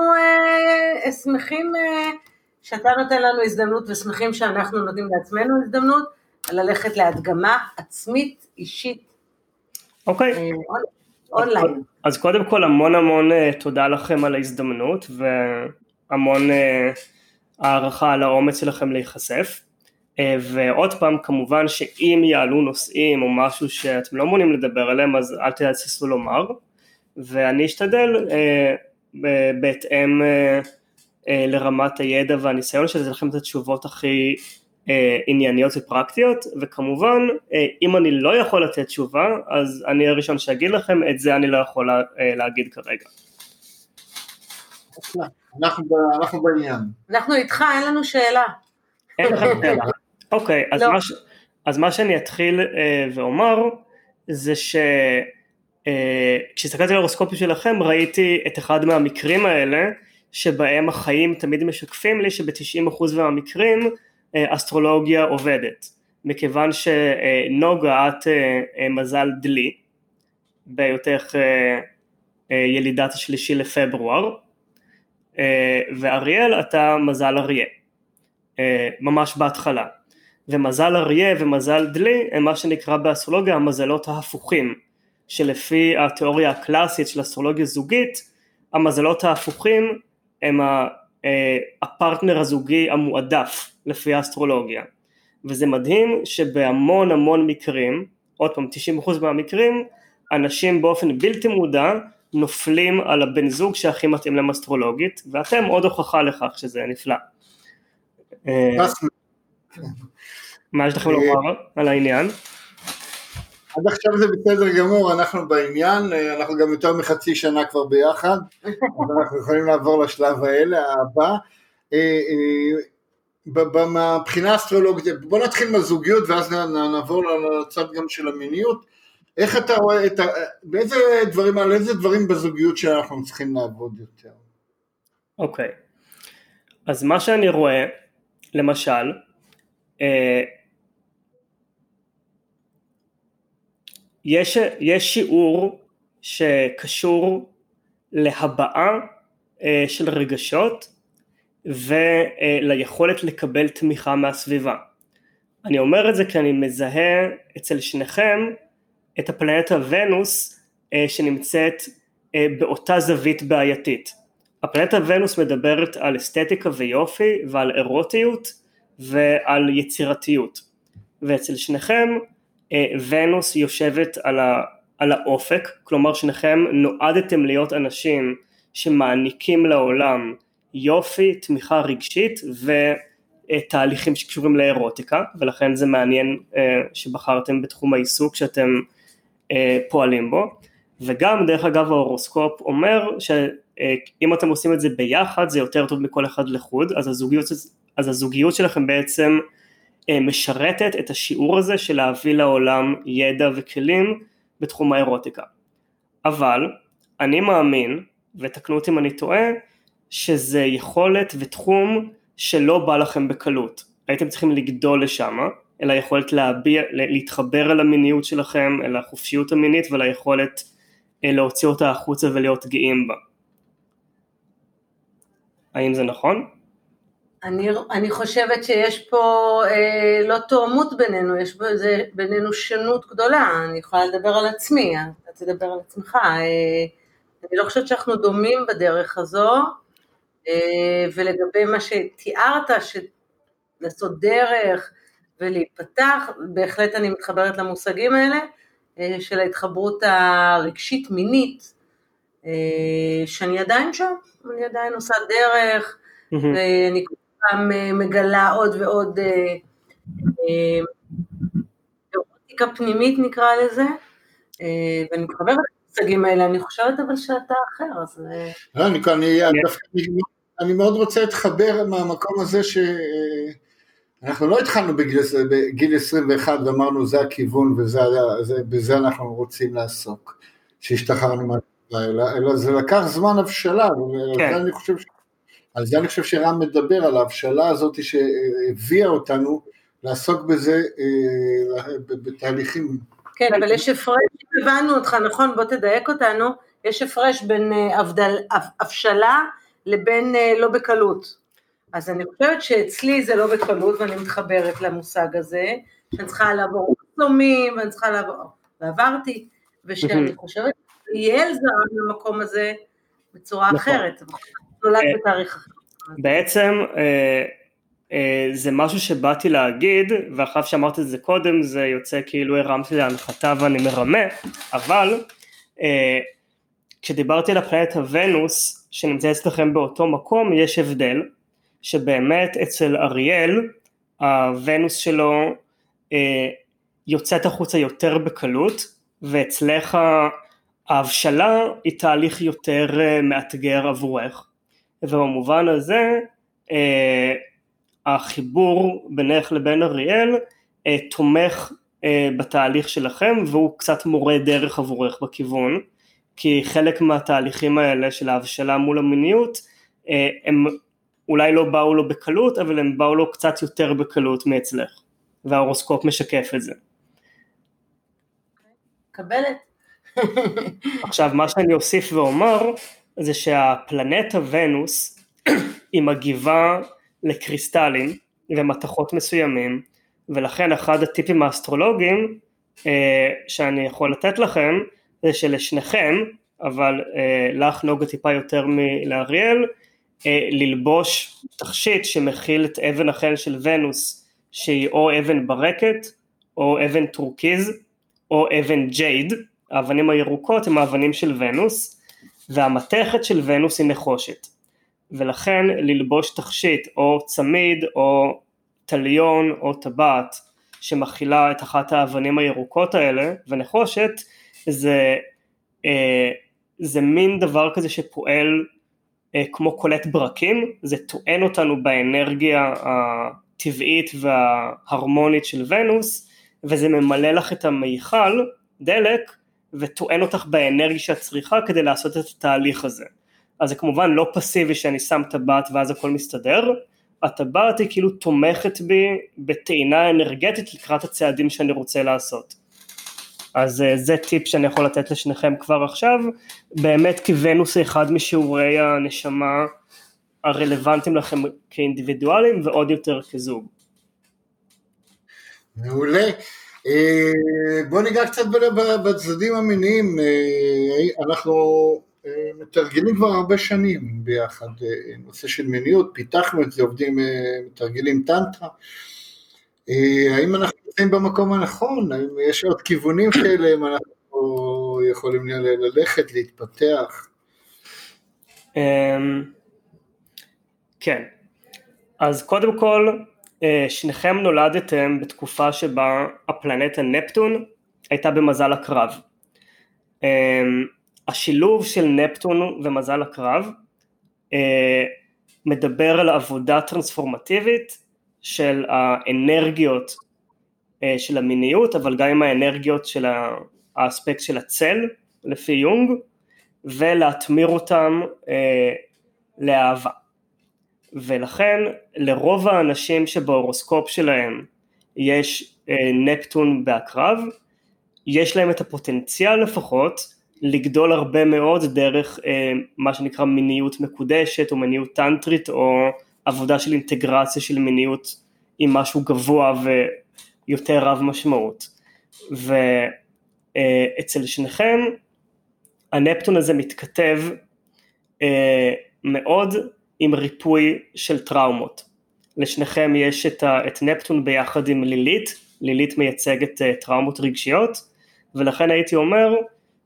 uh, שמחים uh, שאתה נותן לנו הזדמנות ושמחים שאנחנו נותנים לעצמנו הזדמנות ללכת להדגמה עצמית, אישית. אוקיי. אונליין. אז קודם כל המון המון תודה לכם על ההזדמנות, ו... המון אה, הערכה על האומץ שלכם להיחשף. אה, ועוד פעם, כמובן שאם יעלו נושאים או משהו שאתם לא מעוניינים לדבר עליהם, אז אל תהססו לומר, ואני אשתדל אה, בהתאם לרמת הידע והניסיון שלי לכם את התשובות הכי ענייניות ופרקטיות, וכמובן, אם אני לא יכול לתת תשובה, אז אני הראשון שאגיד לכם, את זה אני לא יכול להגיד כרגע. אנחנו, אנחנו בעניין. אנחנו איתך, אין לנו שאלה. אין לכם שאלה. אוקיי, אז, לא. מה ש... אז מה שאני אתחיל אה, ואומר, זה ש... אה, על ההורוסקופים שלכם ראיתי את אחד מהמקרים האלה שבהם החיים תמיד משקפים לי שב-90% מהמקרים אה, אסטרולוגיה עובדת. מכיוון שנוגה את אה, אה, מזל דלי בהיותך אה, ילידת השלישי לפברואר ואריאל אתה מזל אריה, ממש בהתחלה. ומזל אריה ומזל דלי הם מה שנקרא באסטרולוגיה המזלות ההפוכים, שלפי התיאוריה הקלאסית של אסטרולוגיה זוגית, המזלות ההפוכים הם הפרטנר הזוגי המועדף לפי האסטרולוגיה. וזה מדהים שבהמון המון מקרים, עוד פעם 90% מהמקרים, אנשים באופן בלתי מודע נופלים על הבן זוג שהכי מתאים להם אסטרולוגית, ואתם עוד הוכחה לכך שזה נפלא. אה, מה יש לכם לומר על העניין? עד עכשיו זה בסדר גמור, אנחנו בעניין, אה, אנחנו גם יותר מחצי שנה כבר ביחד, אז אנחנו יכולים לעבור לשלב האלה, הבא. מבחינה אסטרולוגית, בוא נתחיל מהזוגיות ואז נעבור לצד גם של המיניות. איך אתה רואה את ה... באיזה דברים, על איזה דברים בזוגיות שאנחנו צריכים לעבוד יותר? אוקיי, okay. אז מה שאני רואה, למשל, אה, יש, יש שיעור שקשור להבעה אה, של רגשות וליכולת לקבל תמיכה מהסביבה. אני אומר את זה כי אני מזהה אצל שניכם את הפלנטה ונוס אה, שנמצאת אה, באותה זווית בעייתית. הפלנטה ונוס מדברת על אסתטיקה ויופי ועל אירוטיות ועל יצירתיות ואצל שניכם אה, ונוס יושבת על, ה, על האופק, כלומר שניכם נועדתם להיות אנשים שמעניקים לעולם יופי, תמיכה רגשית ותהליכים שקשורים לאירוטיקה ולכן זה מעניין שבחרתם בתחום העיסוק שאתם אה, פועלים בו. וגם דרך אגב ההורוסקופ אומר שאם אתם עושים את זה ביחד זה יותר טוב מכל אחד לחוד אז הזוגיות, אז הזוגיות שלכם בעצם אה, משרתת את השיעור הזה של להביא לעולם ידע וכלים בתחום האירוטיקה. אבל אני מאמין ותקנו אותי אם אני טועה שזה יכולת ותחום שלא בא לכם בקלות הייתם צריכים לגדול לשם אל היכולת להביע, להתחבר אל המיניות שלכם, אל החופשיות המינית ועל היכולת אה, להוציא אותה החוצה ולהיות גאים בה. האם זה נכון? אני, אני חושבת שיש פה אה, לא תואמות בינינו, יש בזה, בינינו שונות גדולה, אני יכולה לדבר על עצמי, אתה תדבר על עצמך, אה, אני לא חושבת שאנחנו דומים בדרך הזו, ולגבי מה שתיארת, לעשות דרך ולהיפתח, בהחלט אני מתחברת למושגים האלה של ההתחברות הרגשית מינית, שאני עדיין שם, אני עדיין עושה דרך, ואני כל פעם מגלה עוד ועוד אירוטיקה פנימית נקרא לזה, ואני מתחברת למושגים האלה, אני חושבת אבל שאתה אחר, אז... לא, אני, אני, אני מאוד רוצה להתחבר מהמקום הזה שאנחנו לא התחלנו בגיל, בגיל 21 ואמרנו זה הכיוון ובזה אנחנו רוצים לעסוק, שהשתחררנו מהתקופה, אלא, אלא זה לקח זמן הבשלה, כן. אני חושב, על זה אני חושב שרם מדבר, על ההבשלה הזאת שהביאה אותנו לעסוק בזה בתהליכים. כן, אבל יש הפרש, הבנו אותך, נכון? בוא תדייק אותנו, יש הפרש בין הבשלה לבין לא בקלות. אז אני חושבת שאצלי זה לא בקלות, ואני מתחברת למושג הזה, שאני צריכה לעבור מחסומים, ואני צריכה לעבור, ועברתי, ושאני חושבת שיעל זרם למקום הזה בצורה נכון. אחרת, נולד בתאריך אחר. בעצם אה, זה משהו שבאתי להגיד, ואחר שאמרתי את זה קודם, זה יוצא כאילו הרמתי להנחתה ואני מרמה, אבל אה, כשדיברתי על הפלנטה ונוס, שנמצא אצלכם באותו מקום, יש הבדל, שבאמת אצל אריאל, הוונוס שלו אה, יוצאת החוצה יותר בקלות, ואצלך ההבשלה היא תהליך יותר מאתגר עבורך, ובמובן הזה, החיבור בינך לבין אריאל אה, תומך אה, בתהליך שלכם והוא קצת מורה דרך עבורך בכיוון כי חלק מהתהליכים האלה של ההבשלה מול המיניות אה, הם אולי לא באו לו בקלות אבל הם באו לו קצת יותר בקלות מאצלך וההורוסקופ משקף את זה. קבלת. עכשיו מה שאני אוסיף ואומר זה שהפלנטה ונוס היא מגיבה לקריסטלים ומתכות מסוימים ולכן אחד הטיפים האסטרולוגיים אה, שאני יכול לתת לכם שלשניכם אבל אה, לך נוגה טיפה יותר מלאריאל. אה, ללבוש תכשיט שמכיל את אבן החן של ונוס שהיא או אבן ברקת או אבן טורקיז או אבן ג'ייד. האבנים הירוקות הם האבנים של ונוס והמתכת של ונוס היא נחושת. ולכן ללבוש תכשיט או צמיד או תליון או טבעת שמכילה את אחת האבנים הירוקות האלה ונחושת זה, אה, זה מין דבר כזה שפועל אה, כמו קולט ברקים, זה טוען אותנו באנרגיה הטבעית וההרמונית של ונוס וזה ממלא לך את המיכל דלק וטוען אותך באנרגיה שאת צריכה כדי לעשות את התהליך הזה. אז זה כמובן לא פסיבי שאני שם טבעת ואז הכל מסתדר, הטבעת היא כאילו תומכת בי בטעינה אנרגטית לקראת הצעדים שאני רוצה לעשות. אז אה, זה טיפ שאני יכול לתת לשניכם כבר עכשיו, באמת כי ונוס היא אחד משיעורי הנשמה הרלוונטיים לכם כאינדיבידואלים ועוד יותר כזוג. מעולה. אה, בוא ניגע קצת בצדדים המיניים, אה, אנחנו מתרגלים כבר הרבה שנים ביחד, נושא של מיניות, פיתחנו את זה, עובדים, מתרגלים טנטרה. אה, האם אנחנו נמצאים במקום הנכון? האם יש עוד כיוונים כאלה, אם אנחנו יכולים ללכת, להתפתח? אמ, כן, אז קודם כל, שניכם נולדתם בתקופה שבה הפלנטה נפטון הייתה במזל הקרב. אמ, השילוב של נפטון ומזל הקרב אה, מדבר על עבודה טרנספורמטיבית של האנרגיות אה, של המיניות אבל גם עם האנרגיות של האספקט של הצל לפי יונג ולהתמיר אותם אה, לאהבה. ולכן לרוב האנשים שבהורוסקופ שלהם יש נפטון בעקרב יש להם את הפוטנציאל לפחות לגדול הרבה מאוד דרך אה, מה שנקרא מיניות מקודשת או מיניות טנטרית או עבודה של אינטגרציה של מיניות עם משהו גבוה ויותר רב משמעות. ואצל אה, שניכם הנפטון הזה מתכתב אה, מאוד עם ריפוי של טראומות. לשניכם יש את, ה, את נפטון ביחד עם לילית, לילית מייצגת uh, טראומות רגשיות, ולכן הייתי אומר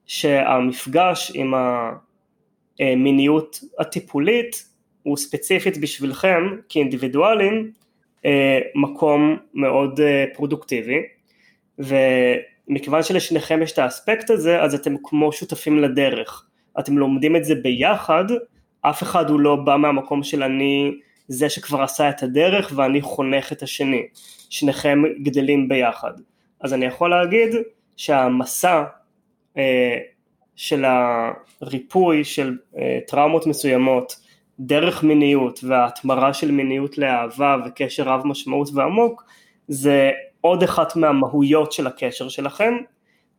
שהמפגש עם המיניות הטיפולית הוא ספציפית בשבילכם כאינדיבידואלים uh, מקום מאוד uh, פרודוקטיבי, ומכיוון שלשניכם יש את האספקט הזה, אז אתם כמו שותפים לדרך. אתם לומדים את זה ביחד, אף אחד הוא לא בא מהמקום של אני זה שכבר עשה את הדרך ואני חונך את השני, שניכם גדלים ביחד. אז אני יכול להגיד שהמסע אה, של הריפוי של אה, טראומות מסוימות דרך מיניות וההתמרה של מיניות לאהבה וקשר רב משמעות ועמוק זה עוד אחת מהמהויות של הקשר שלכם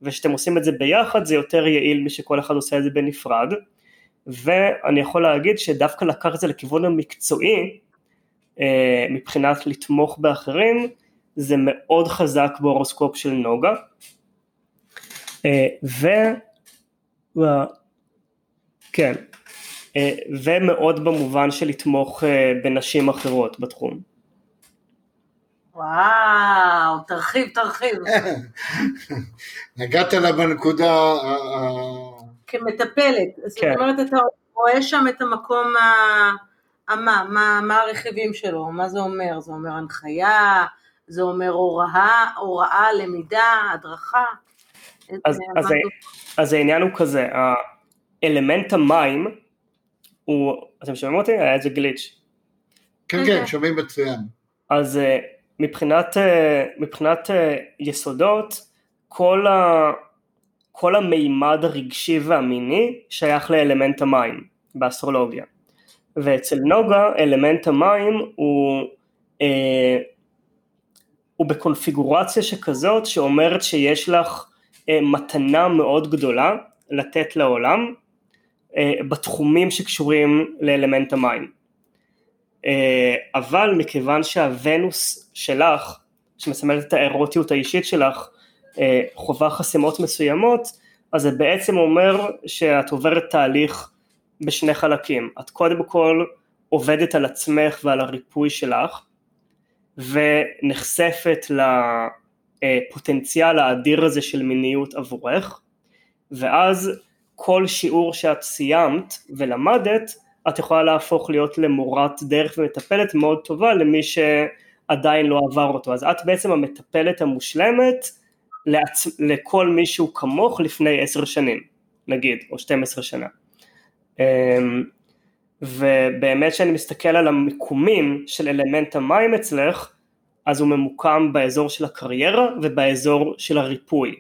וכשאתם עושים את זה ביחד זה יותר יעיל משכל אחד עושה את זה בנפרד. ואני יכול להגיד שדווקא לקח את זה לכיוון המקצועי אה, מבחינת לתמוך באחרים זה מאוד חזק בהורוסקופ של נוגה. אה, ו... כן, ומאוד במובן של לתמוך בנשים אחרות בתחום. וואו, תרחיב, תרחיב. נגעת לה בנקודה... כמטפלת, כן. זאת אומרת, אתה רואה שם את המקום ה... מה, מה, מה הרכיבים שלו, מה זה אומר? זה אומר הנחיה, זה אומר הוראה, הוראה, למידה, הדרכה. אז, אז, אז העניין הוא כזה, אלמנט המים הוא, אתם שומעים אותי? היה איזה גליץ'. כן, כן, כן, שומעים מצוין. אז אה, מבחינת, אה, מבחינת אה, יסודות, כל, ה, כל המימד הרגשי והמיני שייך לאלמנט המים באסטרולוגיה. ואצל נוגה אלמנט המים הוא, אה, הוא בקונפיגורציה שכזאת שאומרת שיש לך אה, מתנה מאוד גדולה לתת לעולם בתחומים שקשורים לאלמנט המים. אה, אבל מכיוון שהוונוס שלך, שמסמלת את האירוטיות האישית שלך, אה, חובה חסימות מסוימות, אז זה בעצם אומר שאת עוברת תהליך בשני חלקים. את קודם כל עובדת על עצמך ועל הריפוי שלך, ונחשפת לפוטנציאל האדיר הזה של מיניות עבורך, ואז כל שיעור שאת סיימת ולמדת, את יכולה להפוך להיות למורת דרך ומטפלת מאוד טובה למי שעדיין לא עבר אותו. אז את בעצם המטפלת המושלמת לעצ... לכל מישהו כמוך לפני עשר שנים, נגיד, או 12 שנה. אמ, ובאמת כשאני מסתכל על המיקומים של אלמנט המים אצלך, אז הוא ממוקם באזור של הקריירה ובאזור של הריפוי.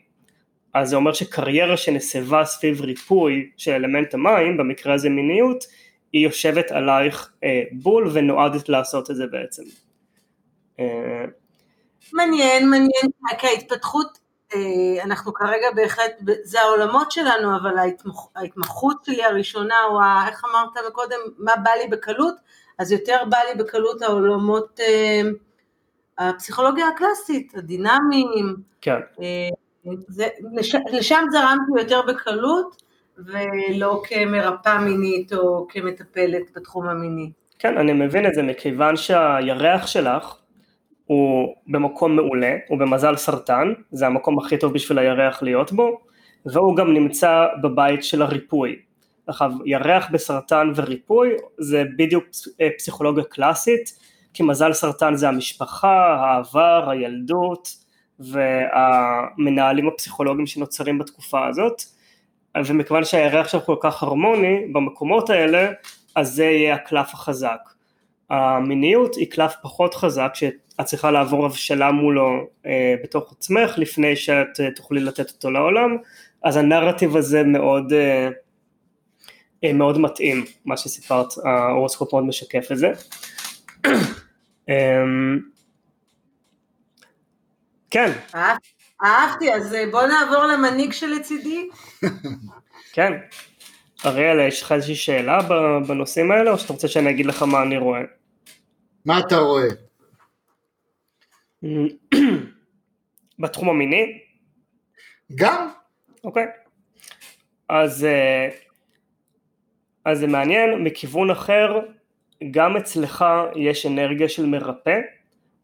אז זה אומר שקריירה שנסבה סביב ריפוי של אלמנט המים, במקרה הזה מיניות, היא יושבת עלייך אה, בול ונועדת לעשות את זה בעצם. אה, מעניין, מעניין, כי ההתפתחות אה, אנחנו כרגע בהחלט, זה העולמות שלנו, אבל ההתמח, ההתמחות שלי הראשונה, או ה, איך אמרת מקודם, מה בא לי בקלות, אז יותר בא לי בקלות העולמות, אה, הפסיכולוגיה הקלאסית, הדינמיים. כן. אה, זה, לש, לשם זרמתי יותר בקלות, ולא כמרפאה מינית או כמטפלת בתחום המיני. כן, אני מבין את זה, מכיוון שהירח שלך, הוא במקום מעולה, הוא במזל סרטן, זה המקום הכי טוב בשביל הירח להיות בו, והוא גם נמצא בבית של הריפוי. עכשיו, ירח בסרטן וריפוי זה בדיוק אה, פסיכולוגיה קלאסית, כי מזל סרטן זה המשפחה, העבר, הילדות והמנהלים הפסיכולוגיים שנוצרים בתקופה הזאת, ומכיוון שהירח שלך כל כך הרמוני במקומות האלה, אז זה יהיה הקלף החזק. המיניות היא קלף פחות חזק שאת צריכה לעבור הבשלה מולו אה, בתוך עצמך לפני שאת אה, תוכלי לתת אותו לעולם, אז הנרטיב הזה מאוד, אה, אה, מאוד מתאים, מה שסיפרת, ההורוסקופ מאוד משקף את זה. אה, כן. אהבתי, אז אה, בוא נעבור למנהיג שלצידי. כן. אריאל, יש לך איזושהי שאלה בנושאים האלה, או שאתה רוצה שאני אגיד לך מה אני רואה? מה אתה רואה? בתחום המיני? גם. אוקיי. אז, אה, אז זה מעניין, מכיוון אחר, גם אצלך יש אנרגיה של מרפא,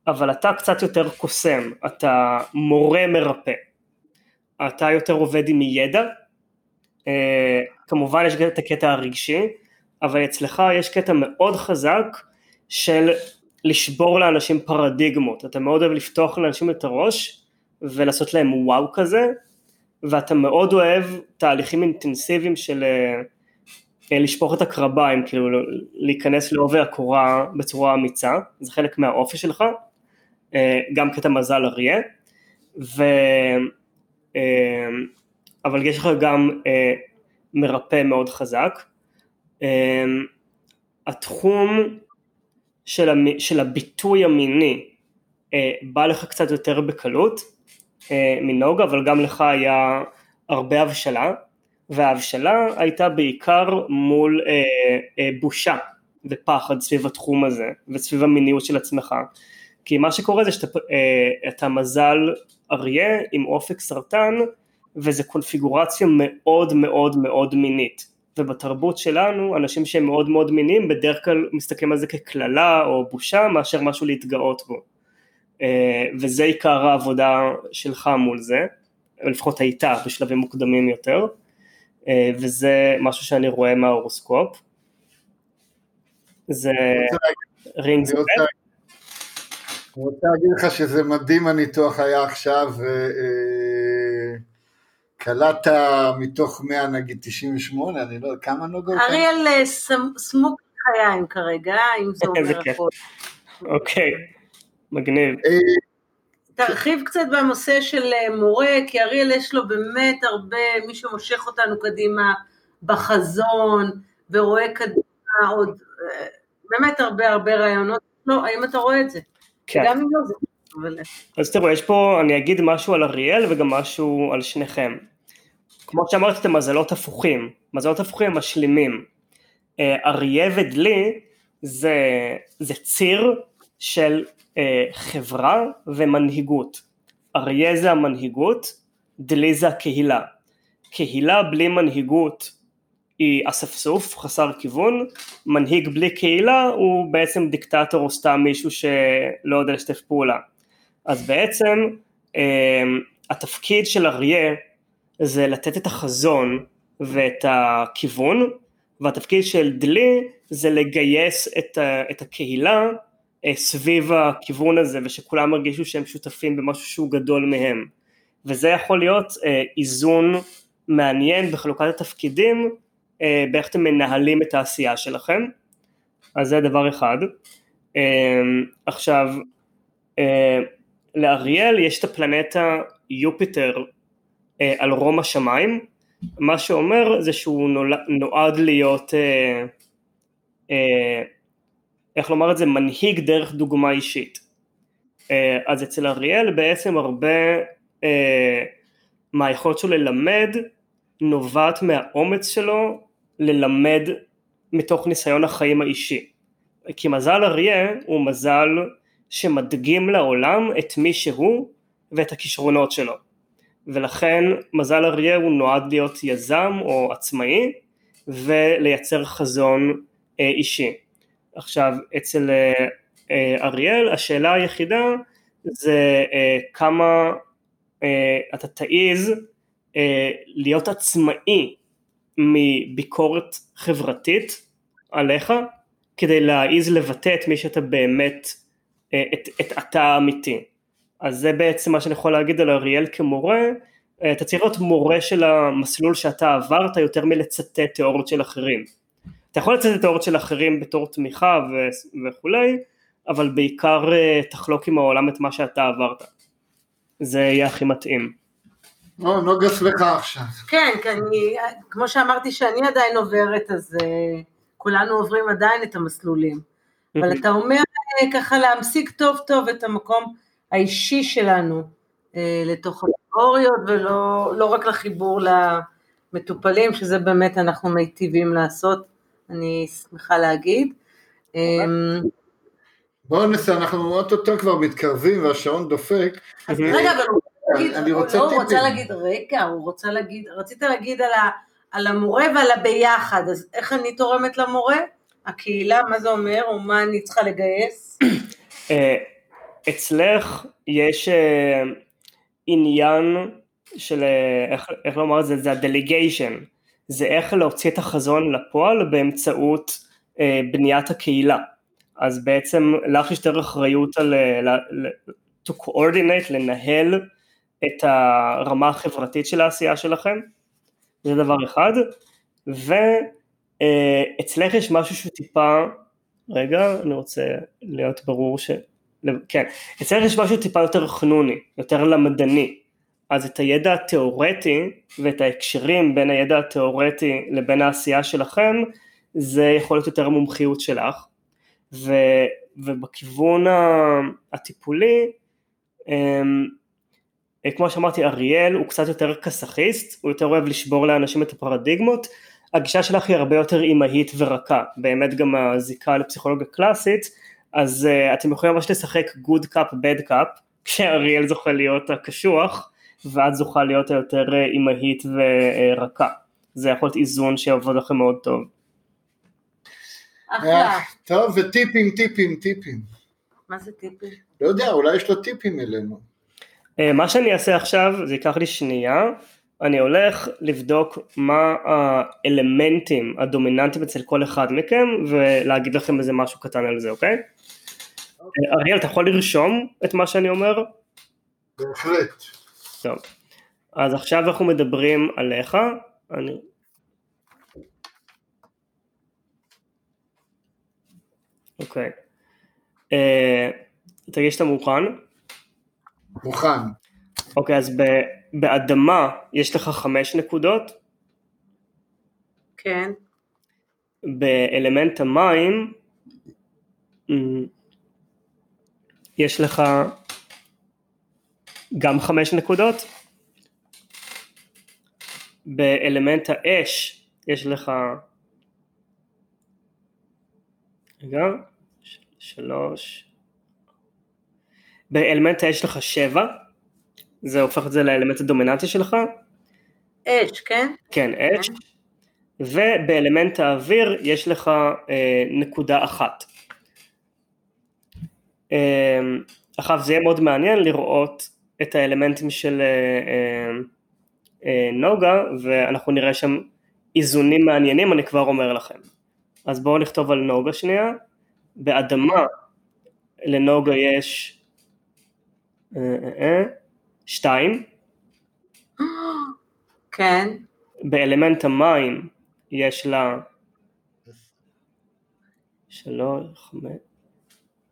אבל אתה קצת יותר קוסם, אתה מורה מרפא. אתה יותר עובד עם ידע, אה, כמובן יש את הקטע הרגשי, אבל אצלך יש קטע מאוד חזק של לשבור לאנשים פרדיגמות, אתה מאוד אוהב לפתוח לאנשים את הראש ולעשות להם וואו כזה, ואתה מאוד אוהב תהליכים אינטנסיביים של אה, אה, לשפוך את הקרביים, כאילו להיכנס לעובי הקורה בצורה אמיצה, זה חלק מהאופי שלך, גם קטע מזל אריה, ו... אבל יש לך גם מרפא מאוד חזק. התחום של, המ, של הביטוי המיני אה, בא לך קצת יותר בקלות אה, מנוגה, אבל גם לך היה הרבה הבשלה, וההבשלה הייתה בעיקר מול אה, אה, בושה ופחד סביב התחום הזה וסביב המיניות של עצמך. כי מה שקורה זה שאתה אה, מזל אריה עם אופק סרטן וזה קונפיגורציה מאוד מאוד מאוד מינית. ובתרבות שלנו אנשים שהם מאוד מאוד מיניים בדרך כלל מסתכלים על זה כקללה או בושה מאשר משהו להתגאות בו. אה, וזה עיקר העבודה שלך מול זה, לפחות הייתה בשלבים מוקדמים יותר. אה, וזה משהו שאני רואה מההורוסקופ. זה רינג זה אני רוצה להגיד לך שזה מדהים הניתוח היה עכשיו אה, קלעת מתוך 100 נגיד 98, אני לא יודע, כמה נוגות? אריאל אה, סמוק חיים כרגע, אם זה אומר הכל. אוקיי, מגניב. אה, תרחיב קצת בנושא של אה, מורה, כי אריאל יש לו באמת הרבה, מי שמושך אותנו קדימה בחזון, ורואה קדימה עוד, באמת הרבה הרבה רעיונות. לא, האם אתה רואה את זה? כן. גם אם לא זה אז תראו, יש פה, אני אגיד משהו על אריאל וגם משהו על שניכם. כמו שאמרתי, אתם מזלות הפוכים, מזלות הפוכים משלימים. אה, אריה ודלי זה, זה ציר של אה, חברה ומנהיגות. אריה זה המנהיגות, דלי זה הקהילה. קהילה בלי מנהיגות היא אספסוף, חסר כיוון, מנהיג בלי קהילה הוא בעצם דיקטטור או סתם מישהו שלא יודע לשתף פעולה. אז בעצם אה, התפקיד של אריה זה לתת את החזון ואת הכיוון, והתפקיד של דלי זה לגייס את, את הקהילה אה, סביב הכיוון הזה ושכולם ירגישו שהם שותפים במשהו שהוא גדול מהם. וזה יכול להיות אה, איזון מעניין בחלוקת התפקידים באיך אתם מנהלים את העשייה שלכם. אז זה דבר אחד. עכשיו, לאריאל יש את הפלנטה יופיטר אה, על רום השמיים, מה שאומר זה שהוא נועד להיות, אה, אה, איך לומר את זה, מנהיג דרך דוגמה אישית. אה, אז אצל אריאל בעצם הרבה אה, מהיכולת שלו ללמד נובעת מהאומץ שלו ללמד מתוך ניסיון החיים האישי. כי מזל אריה הוא מזל שמדגים לעולם את מי שהוא ואת הכישרונות שלו. ולכן מזל אריה הוא נועד להיות יזם או עצמאי ולייצר חזון אה, אישי. עכשיו אצל אה, אה, אריאל השאלה היחידה זה כמה אתה תעיז להיות עצמאי מביקורת חברתית עליך כדי להעיז לבטא את מי שאתה באמת את, את אתה האמיתי. אז זה בעצם מה שאני יכול להגיד על אריאל כמורה, אתה צריך להיות מורה של המסלול שאתה עברת יותר מלצטט תיאוריות של אחרים. אתה יכול לצטט תיאוריות של אחרים בתור תמיכה ו- וכולי, אבל בעיקר אה, תחלוק עם העולם את מה שאתה עברת. זה יהיה הכי מתאים. לא, נוגה שמחה עכשיו. כן, כי אני, כמו שאמרתי שאני עדיין עוברת, אז uh, כולנו עוברים עדיין את המסלולים. אבל אתה אומר ככה להמשיג טוב טוב את המקום האישי שלנו אה, לתוך התיאוריות ולא לא רק לחיבור למטופלים, שזה באמת אנחנו מיטיבים לעשות, אני שמחה להגיד. אמ, בואו נעשה, אנחנו אוטוטו כבר מתקרבים והשעון דופק. אז רגע, אבל הוא להגיד, לא, הוא רוצה להגיד, רגע, הוא רוצה להגיד, רצית להגיד על, ה, על המורה ועל הביחד, אז איך אני תורמת למורה? הקהילה, מה זה אומר, או מה אני צריכה לגייס? אה, אצלך יש אה, עניין של, אה, איך, איך לומר את זה, זה ה-delegation, זה איך להוציא את החזון לפועל באמצעות בניית הקהילה. אז בעצם לך יש יותר אחריות על, to coordinate, לנהל את הרמה החברתית של העשייה שלכם, זה דבר אחד, ואצלך יש משהו שהוא טיפה, רגע, אני רוצה להיות ברור ש... כן, אצלך יש משהו טיפה יותר חנוני, יותר למדני, אז את הידע התיאורטי ואת ההקשרים בין הידע התיאורטי לבין העשייה שלכם, זה יכול להיות יותר המומחיות שלך, ו, ובכיוון הטיפולי, אמ, אה, כמו שאמרתי אריאל הוא קצת יותר כסאכיסט, הוא יותר אוהב לשבור לאנשים את הפרדיגמות, הגישה שלך היא הרבה יותר אימהית ורכה, באמת גם הזיקה לפסיכולוגיה קלאסית, אז uh, אתם יכולים ממש לשחק good cup bad cup, כשאריאל זוכה להיות הקשוח, ואת זוכה להיות היותר אה, אימהית ורכה, זה יכול להיות איזון שיעבוד לכם מאוד טוב. אחלה. טוב, וטיפים, טיפים, טיפים. מה זה טיפים? לא יודע, אולי יש לו טיפים אלינו. אה, מה שאני אעשה עכשיו, זה ייקח לי שנייה, אני הולך לבדוק מה האלמנטים הדומיננטיים אצל כל אחד מכם ולהגיד לכם איזה משהו קטן על זה, אוקיי? אוקיי. אריאל, אתה יכול לרשום את מה שאני אומר? בהחלט. טוב. אז עכשיו אנחנו מדברים עליך, אני... אוקיי. אה, תגיד שאתה מוכן. מוכן. אוקיי, אז ב, באדמה יש לך חמש נקודות? כן. באלמנט המים יש לך גם חמש נקודות? באלמנט האש יש לך רגע, שלוש באלמנט האש לך שבע, זה הופך את זה לאלמנט הדומיננטי שלך. אש, כן? כן, אש. ובאלמנט האוויר יש לך אה, נקודה אחת. אה, עכשיו זה יהיה מאוד מעניין לראות את האלמנטים של אה, אה, אה, נוגה ואנחנו נראה שם איזונים מעניינים אני כבר אומר לכם. אז בואו נכתוב על נוגה שנייה. באדמה לנוגה יש שתיים. כן. באלמנט המים יש לה שלוש, חמש,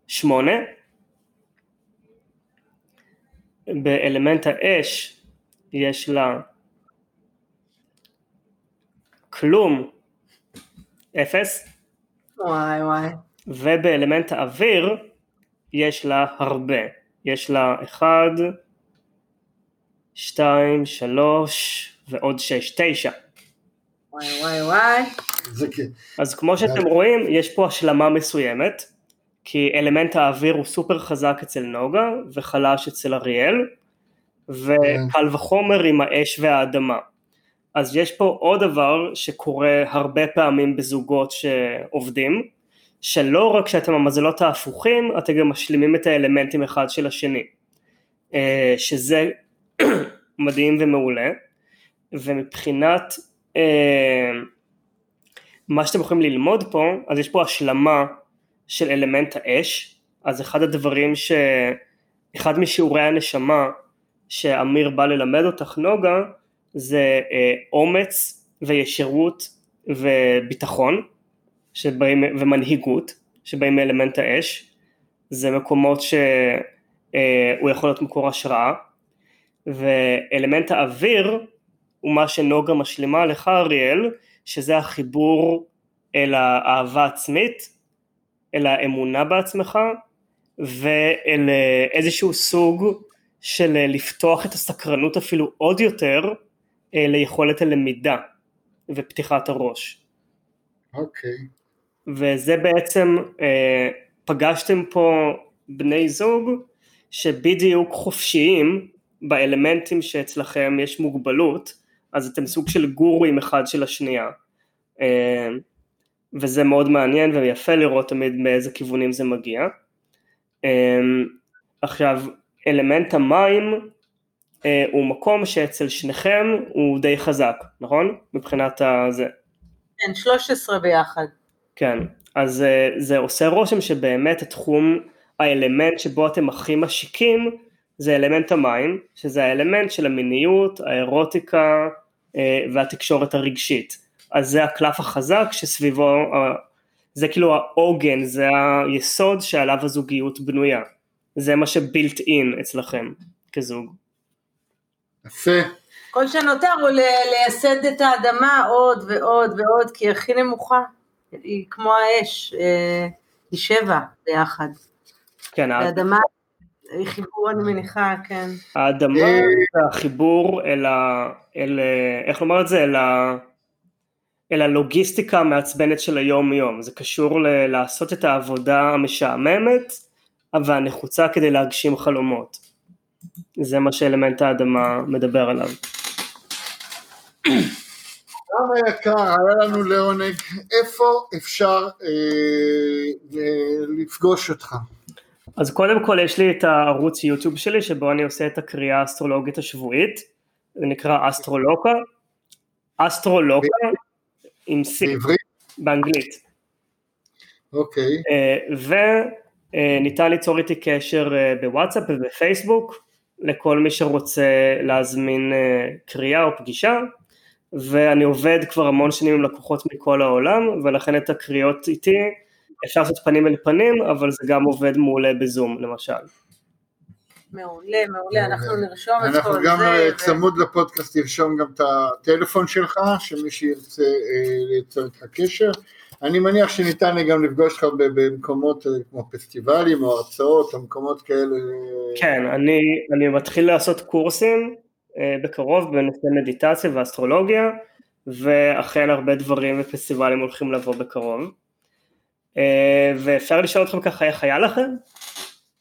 שמונה. באלמנט האש יש לה כלום, אפס. וואי וואי. ובאלמנט האוויר יש לה הרבה. יש לה 1, 2, 3 ועוד 6, 9. וואי וואי וואי. אז כמו שאתם רואים, יש פה השלמה מסוימת, כי אלמנט האוויר הוא סופר חזק אצל נוגה וחלש אצל אריאל, וקל וחומר עם האש והאדמה. אז יש פה עוד דבר שקורה הרבה פעמים בזוגות שעובדים, שלא רק שאתם המזלות ההפוכים, אתם גם משלימים את האלמנטים אחד של השני, אה, שזה מדהים ומעולה, ומבחינת אה, מה שאתם יכולים ללמוד פה, אז יש פה השלמה של אלמנט האש, אז אחד הדברים ש... אחד משיעורי הנשמה שאמיר בא ללמד אותך נוגה, זה אה, אומץ וישירות וביטחון, שבאים, ומנהיגות, שבאים מאלמנט האש, זה מקומות שהוא אה, יכול להיות מקור השראה, ואלמנט האוויר הוא מה שנוגה משלימה לך אריאל, שזה החיבור אל האהבה עצמית, אל האמונה בעצמך, ואל אה, איזשהו סוג של אה, לפתוח את הסקרנות אפילו עוד יותר ליכולת הלמידה ופתיחת הראש. אוקיי. Okay. וזה בעצם, אה, פגשתם פה בני זוג שבדיוק חופשיים באלמנטים שאצלכם יש מוגבלות, אז אתם סוג של גורים אחד של השנייה. אה, וזה מאוד מעניין ויפה לראות תמיד מאיזה כיוונים זה מגיע. עכשיו, אלמנט המים הוא מקום שאצל שניכם הוא די חזק, נכון? מבחינת הזה. כן, 13 ביחד. כן, אז זה עושה רושם שבאמת התחום, האלמנט שבו אתם הכי משיקים, זה אלמנט המים, שזה האלמנט של המיניות, האירוטיקה והתקשורת הרגשית. אז זה הקלף החזק שסביבו, זה כאילו העוגן, זה היסוד שעליו הזוגיות בנויה. זה מה שבילט אין אצלכם כזוג. יפה. כל שנותר הוא לייסד את האדמה עוד ועוד ועוד, כי היא הכי נמוכה, היא כמו האש, אה, היא שבע ביחד. כן, האדמה היא חיבור אני מניחה, כן. האדמה אה, זה החיבור אל ה... אל, איך לומר את זה? אל ה... אל הלוגיסטיקה המעצבנת של היום יום, זה קשור ל- לעשות את העבודה המשעממת והנחוצה כדי להגשים חלומות. זה מה שאלמנט האדמה מדבר עליו. רם היקר, היה לנו לעונג, איפה אפשר אה, לפגוש אותך? אז קודם כל יש לי את הערוץ יוטיוב שלי שבו אני עושה את הקריאה האסטרולוגית השבועית, זה נקרא אסטרולוקה, אסטרולוקה עם C, בעברית? באנגלית. אוקיי. וניתן ליצור איתי קשר אה, בוואטסאפ ובפייסבוק לכל מי שרוצה להזמין אה, קריאה או פגישה ואני עובד כבר המון שנים עם לקוחות מכל העולם ולכן את הקריאות איתי אפשר לעשות פנים אל פנים אבל זה גם עובד מעולה בזום למשל. מעולה, מעולה, אנחנו נרשום את כל זה. אנחנו גם אה, צמוד לפודקאסט תרשום גם את הטלפון שלך, שמי שירצה אה, ליצור איתך קשר. אני מניח שניתן לי גם לפגוש אותך במקומות אה, כמו פסטיבלים או הרצאות או מקומות כאלה. כן, אני, אני מתחיל לעשות קורסים בקרוב בנושא מדיטציה ואסטרולוגיה ואכן הרבה דברים ופסטיבלים הולכים לבוא בקרוב. אה, ואפשר לשאול אתכם ככה איך היה לכם?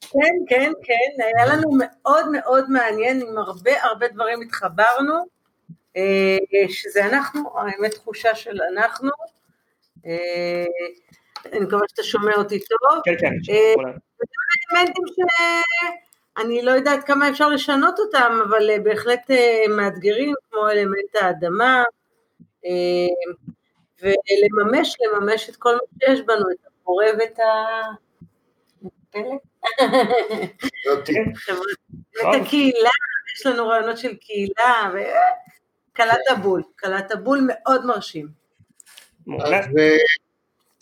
כן, כן, כן, היה לנו מאוד מאוד מעניין, עם הרבה הרבה דברים התחברנו, אה, שזה אנחנו, האמת תחושה של אנחנו. אה, אני מקווה שאתה שומע אותי טוב. כן, כן, אה, מעולה. אלמנטים שאני לא יודעת כמה אפשר לשנות אותם, אבל אה, בהחלט אה, מאתגרים, כמו אלמנט האדמה, אה, ולממש, לממש את כל מה שיש בנו, את הבורא ואת ה... יופי. ואת הקהילה, יש לנו רעיונות של קהילה, וקלעת בול, קלעת בול מאוד מרשים. אז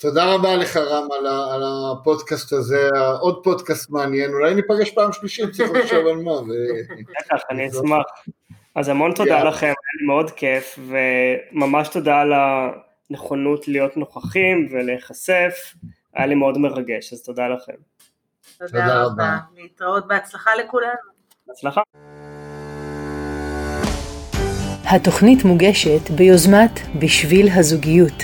תודה רבה לך רם על ה- על הפודקאסט הזה, עוד פודקאסט מעניין, אולי ניפגש פעם שלישית, צריך לחשוב על מה. ו- בטח, אני אשמח. אז המון תודה. לכם, היה לי מאוד כיף, וממש תודה על הנכונות להיות נוכחים ולהיחשף, היה לי מאוד מרגש, אז תודה לכם. תודה. רבה. להתראות, בהצלחה לכולנו. בהצלחה. התוכנית מוגשת ביוזמת בשביל הזוגיות,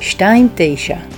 29